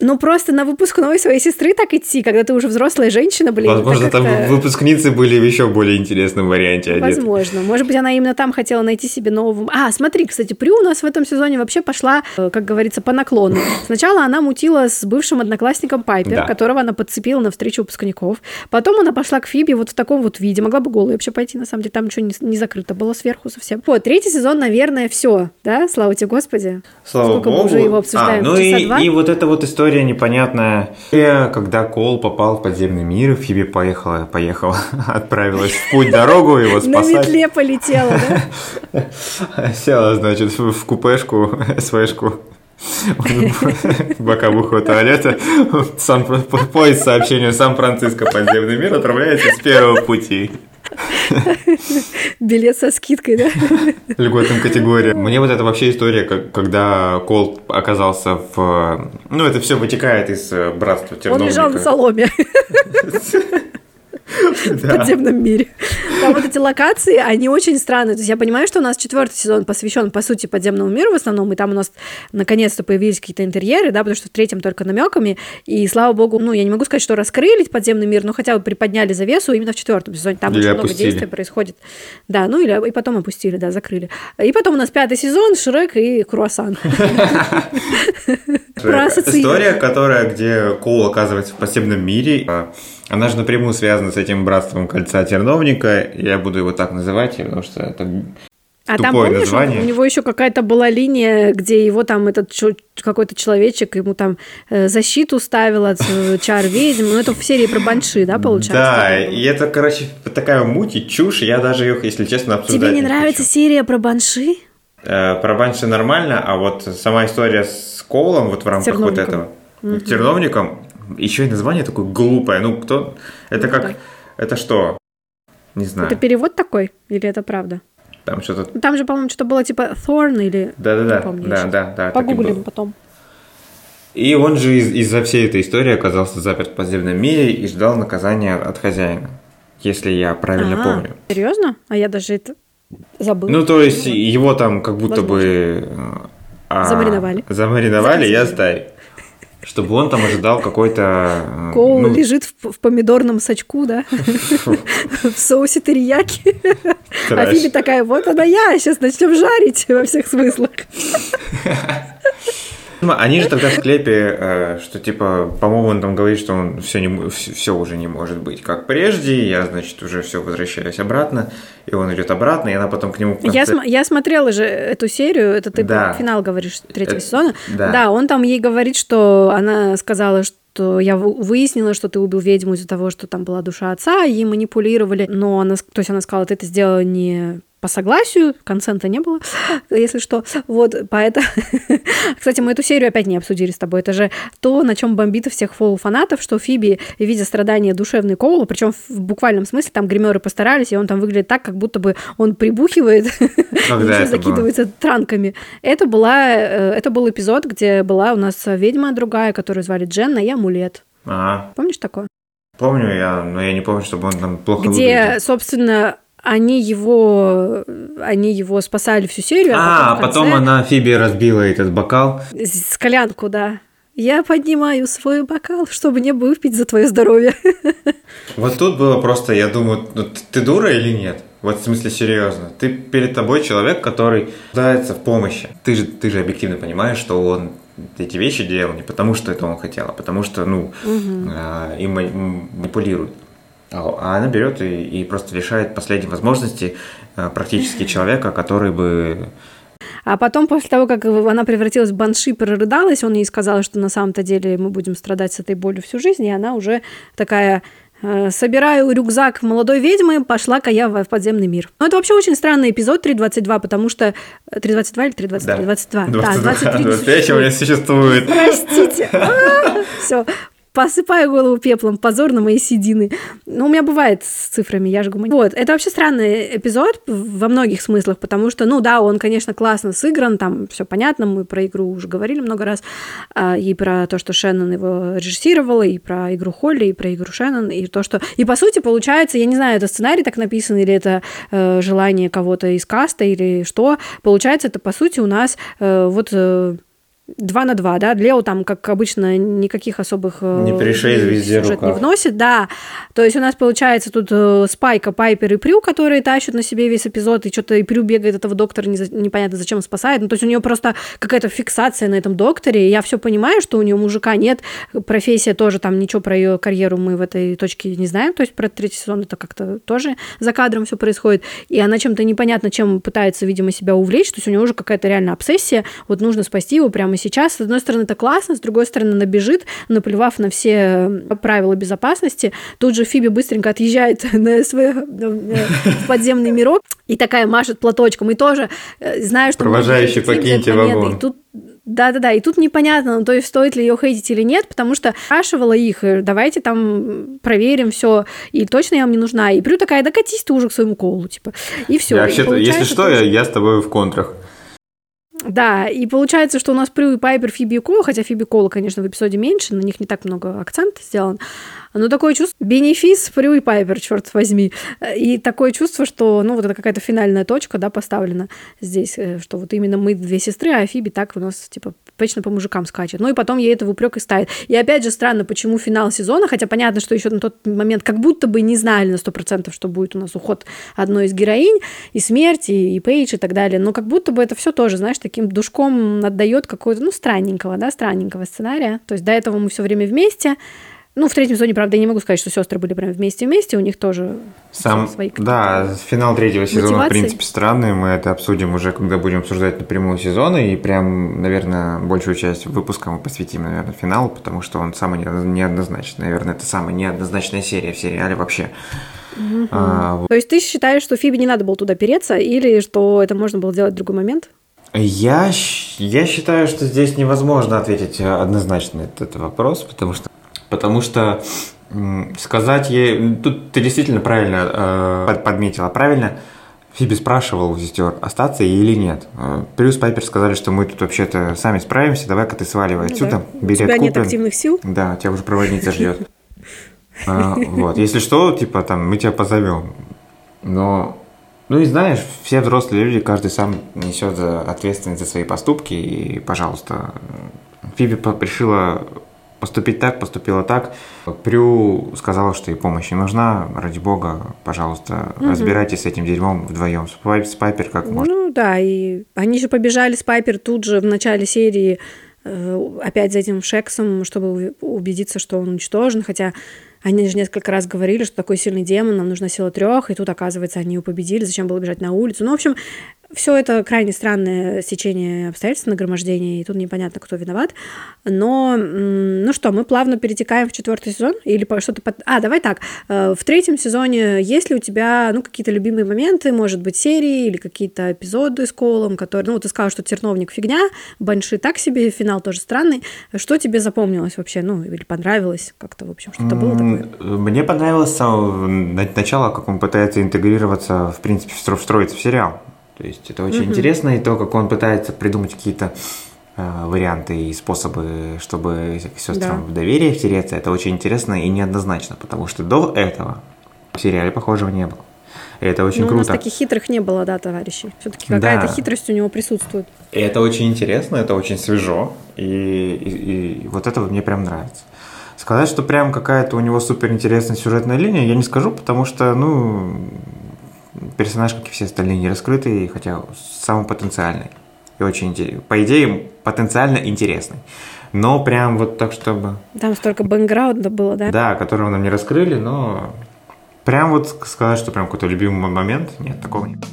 Ну, просто на выпускной своей сестры так идти, когда ты уже взрослая женщина, блин. Возможно, там выпускницы были в еще более интересном варианте одеты. Возможно. Может быть, она именно там хотела найти себе нового... А, смотри, кстати, Прю у нас в этом сезоне вообще пошла, э, как говорится, по наклону. Сначала она мутила с бывшим одноклассником Пайпер, Да. которого она подцепила на встречу выпускников. Потом она пошла к Фиби вот в таком вот виде. Могла бы голой вообще пойти, на самом деле. Там ничего не, не закрыто было сверху совсем. Вот, третий сезон, наверное, все, да? Слава тебе, Господи. Слава Сколько мы богу. уже его обсуждаем? А, ну Часа и, два? и вот эта вот история непонятная. Э, Когда Кол попал в подземный мир, и Фиби поехала, поехала, (laughs) отправилась в путь дорогу его На спасать. метле полетела, да? (laughs) Села, значит, в купешку, (laughs) СВшку боковухого туалета. Сам поезд сообщения Сан-Франциско подземный мир отправляется с первого пути. Билет со скидкой, да? льготным категориям. Мне вот эта вообще история, как- когда Кол оказался в... Ну, это все вытекает из э, братства Он терновника. лежал на соломе. (laughs) в подземном мире. Там вот эти локации, они очень странные. То есть я понимаю, что у нас четвертый сезон посвящен, по сути, подземному миру в основном, и там у нас наконец-то появились какие-то интерьеры, да, потому что в третьем только намеками. И слава богу, ну, я не могу сказать, что раскрыли подземный мир, но хотя бы приподняли завесу именно в четвертом сезоне. Там Или очень много действий происходит. Да, ну или и потом опустили, да, закрыли. И потом у нас пятый сезон, Шрек и Круассан. История, которая, где Кол оказывается в подземном мире, а, она же напрямую связана с этим братством кольца терновника. Я буду его так называть, потому что это А там, Тупое помнишь, название. у него еще какая-то была линия, где его там этот какой-то человечек ему там э, защиту ставил от э, чар ведьм. Ну, это в серии про банши, да, получается? Да, и это, короче, такая муть и чушь. Я даже их, если честно, обсуждать Тебе не нравится хочу. серия про банши? Э, Про Банши нормально, а вот сама история с Коулом вот в рамках вот этого, терновником, еще и название такое глупое. Ну, кто... Это как... Это что? Не знаю. Это перевод такой? Или это правда? Там что-то... Там же, по-моему, что-то было типа Thorn или... Да-да-да. Да, да, да. и Погуглим потом. И он же из- из-за всей этой истории оказался заперт в подземном мире и ждал наказания от хозяина. Если я правильно А, помню. Серьезно? А я даже это забыла. Ну, то есть его там как будто Возможно. бы... а, Замариновали. Замариновали и Замариновали. оставили. Чтобы он там ожидал какой-то... э, Коул ну, лежит в, в помидорном сачку, да? В соусе терияки. А. Фиби такая, вот она я, сейчас начнем жарить во всех смыслах. (laughs) Ну, Они же тогда в склепе, э, что типа, по-моему, он там говорит, что он все, не, все, уже не может быть как прежде, я, значит, уже все возвращаюсь обратно, и он идет обратно, и она потом к нему в Я, конце- см- я смотрела же эту серию, это ты Да. финал говоришь третьего Э, сезона. да. он там ей говорит, что она сказала, что я вы- выяснила, что ты убил ведьму из-за того, что там была душа отца, и ей манипулировали. Но она, то есть она сказала, ты это сделала не по согласию, консента не было, (gasps) если что. Вот, поэтому... (laughs) Кстати, мы эту серию опять не обсудили с тобой. Это же то, на чем бомбит всех фол-фанатов, что Фиби, видя страдания душевной Коула, причем в буквальном смысле, там гримеры постарались, и он там выглядит так, как будто бы он прибухивает, (laughs) это закидывается транками. Это, была, э, это был эпизод, где была у нас ведьма другая, которую звали Дженна, и амулет. Ага. Помнишь такое? Помню я, но я не помню, чтобы он там плохо Где, выглядел. собственно, они его, они его спасали всю серию. А, в потом конце она Фиби разбила этот бокал. с- Склянку, да. Я поднимаю свой бокал, чтобы не выпить за твое здоровье. (laughs) Вот тут было просто, я думаю, ну, ты, дура или нет? Вот в смысле серьезно. Ты перед тобой человек, который нуждается в помощи. Ты же, ты же объективно понимаешь, что он эти вещи делал не потому, что это он хотел, а потому что, ну, а, им ма- м- манипулируют. А она берет и, и просто лишает последней возможности э, практически (laughs) человека, который бы а потом, после того, как она превратилась в банши, прорыдалась, он ей сказал, что на самом-то деле мы будем страдать с этой болью всю жизнь, и она уже такая э, собираю рюкзак молодой ведьмы, пошла-ка я в подземный мир. Но это вообще очень странный эпизод 3.22, потому что... 3.22 или 3.23? Да. 22. 22. Да, 23 23 у меня существует. Простите. (laughs) (laughs) А, Все, посыпаю голову пеплом, позор на мои седины. Ну, у меня бывает с цифрами, я же гуманист. Вот, это вообще странный эпизод во многих смыслах, потому что, ну да, он, конечно, классно сыгран, там все понятно, мы про игру уже говорили много раз, а, и про то, что Шеннон его режиссировала, и про игру Холли, и про игру Шеннон, и то, что... И, по сути, получается, я не знаю, это сценарий так написан, или это э, желание кого-то из каста, или что, получается, это, по сути, у нас э, вот... Э, два на два, да, Лео там, как обычно, никаких особых э, не пришей везде сюжет не вносит, да, то есть у нас получается тут э, Спайка, Пайпер и Прю, которые тащат на себе весь эпизод, и что-то и Прю бегает этого доктора, не, непонятно зачем спасает, ну, то есть у нее просто какая-то фиксация на этом докторе, и я все понимаю, что у нее мужика нет, профессия тоже, там ничего про ее карьеру мы в этой точке не знаем, то есть про третий сезон это как-то тоже за кадром все происходит, и она чем-то непонятно чем пытается, видимо, себя увлечь, то есть у нее уже какая-то реально обсессия, вот нужно спасти его прямо сейчас, с одной стороны, это классно, с другой стороны, она бежит, наплевав на все правила безопасности. Тут же Фиби быстренько отъезжает (laughs) на свой подземный мирок и такая машет платочком. И тоже э, знаю, что... Провожающий покиньте вагон. И тут да-да-да, и тут непонятно, ну, то есть стоит ли ее хейтить или нет, потому что спрашивала их, э, давайте там проверим все, и точно я вам не нужна. И Прю такая, докатись ты уже к своему колу, типа, и все. если что, я, я с тобой в контрах. Да, и получается, что у нас Прю и Пайпер, Фиби и Кола, хотя Фиби и Кола, конечно, в эпизоде меньше, на них не так много акцента сделан, но такое чувство, бенефис Прю и Пайпер, черт возьми, и такое чувство, что, ну, вот это какая-то финальная точка, да, поставлена здесь, э, что вот именно мы две сестры, а Фиби так у нас, типа, вечно по мужикам скачет. Ну и потом ей это в упрек и ставит. И опять же странно, почему финал сезона, хотя понятно, что еще на тот момент как будто бы не знали на 100%, что будет у нас уход одной из героинь, и смерть, и, и Пейдж, и так далее. Но как будто бы это все тоже, знаешь, таким душком отдает какого-то, ну, странненького, да, странненького сценария. То есть до этого мы все время вместе, ну, в третьем сезоне, правда, я не могу сказать, что сестры были прям вместе-вместе, у них тоже Сам, свои Да, финал третьего сезона, мотивации. в принципе, странный, мы это обсудим уже, когда будем обсуждать напрямую сезоны, и прям, наверное, большую часть выпуска мы посвятим, наверное, финалу, потому что он самый неоднозначный, наверное, это самая неоднозначная серия в сериале вообще. Угу. А, вот. То есть ты считаешь, что Фиби не надо было туда переться, или что это можно было сделать в другой момент? Я, я считаю, что здесь невозможно ответить однозначно этот вопрос, потому что потому что сказать ей... Тут ты действительно правильно э, подметила, правильно? Фиби спрашивал у сестер, остаться ей или нет. Э, Плюс Пайпер сказали, что мы тут вообще-то сами справимся, давай-ка ты сваливай ну, отсюда, да. билет У тебя куплен. нет активных сил? Да, тебя уже проводница ждет. (laughs) А, вот, если что, типа там, мы тебя позовем. Но, ну и знаешь, все взрослые люди, каждый сам несет ответственность за свои поступки, и, пожалуйста, Фиби решила поступить так, поступила так. Прю сказала, что ей помощь не нужна, ради бога, пожалуйста, угу. разбирайтесь с этим дерьмом вдвоем. С Пайпер как можно. Ну да, и они же побежали с Пайпер тут же в начале серии э, опять за этим Шексом, чтобы убедиться, что он уничтожен, хотя они же несколько раз говорили, что такой сильный демон, нам нужна сила трех, и тут, оказывается, они его победили, зачем было бежать на улицу. Ну, в общем, все это крайне странное сечение обстоятельств, нагромождение, и тут непонятно, кто виноват. Но, ну что, мы плавно перетекаем в четвертый сезон? Или что-то... Под... А, давай так. Э, в третьем сезоне есть ли у тебя, ну, какие-то любимые моменты, может быть, серии или какие-то эпизоды с Колом, которые... Ну, ты сказал, что Терновник фигня, Банши так себе, финал тоже странный. Что тебе запомнилось вообще? Ну, или понравилось как-то, в общем, что-то было такое? Мне понравилось с самого начала, как он пытается интегрироваться, в принципе, встроиться в сериал. То есть это очень mm-hmm. интересно, и то, как он пытается придумать какие-то э, варианты и способы, чтобы сестрам да. в доверие втереться, это очень интересно и неоднозначно, потому что до этого в сериале похожего не было. И это очень Но круто. У нас таких хитрых не было, да, товарищи. Все-таки какая-то да. хитрость у него присутствует. И это очень интересно, это очень свежо, и, и, и вот это мне прям нравится. Сказать, что прям какая-то у него суперинтересная сюжетная линия, я не скажу, потому что, ну, персонаж, как и все остальные, не раскрытый, хотя самый потенциальный. И очень, по идее, потенциально интересный. Но прям вот так, чтобы... Там столько бэкграунда было, да? Да, которого нам не раскрыли, но Прям вот сказать, что прям какой-то любимый момент, нет, такого нет.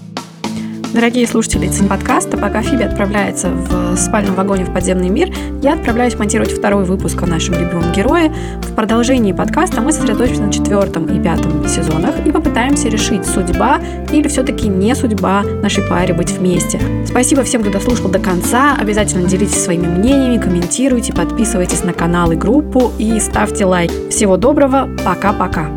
Дорогие слушатели подкаста, пока Фиби отправляется в спальном вагоне в подземный мир, я отправляюсь монтировать второй выпуск о нашем любимом герое. В продолжении подкаста мы сосредоточимся на четвертом и пятом сезонах и попытаемся решить, судьба или все-таки не судьба нашей паре быть вместе. Спасибо всем, кто дослушал до конца. Обязательно делитесь своими мнениями, комментируйте, подписывайтесь на канал и группу и ставьте лайк. Всего доброго, пока-пока.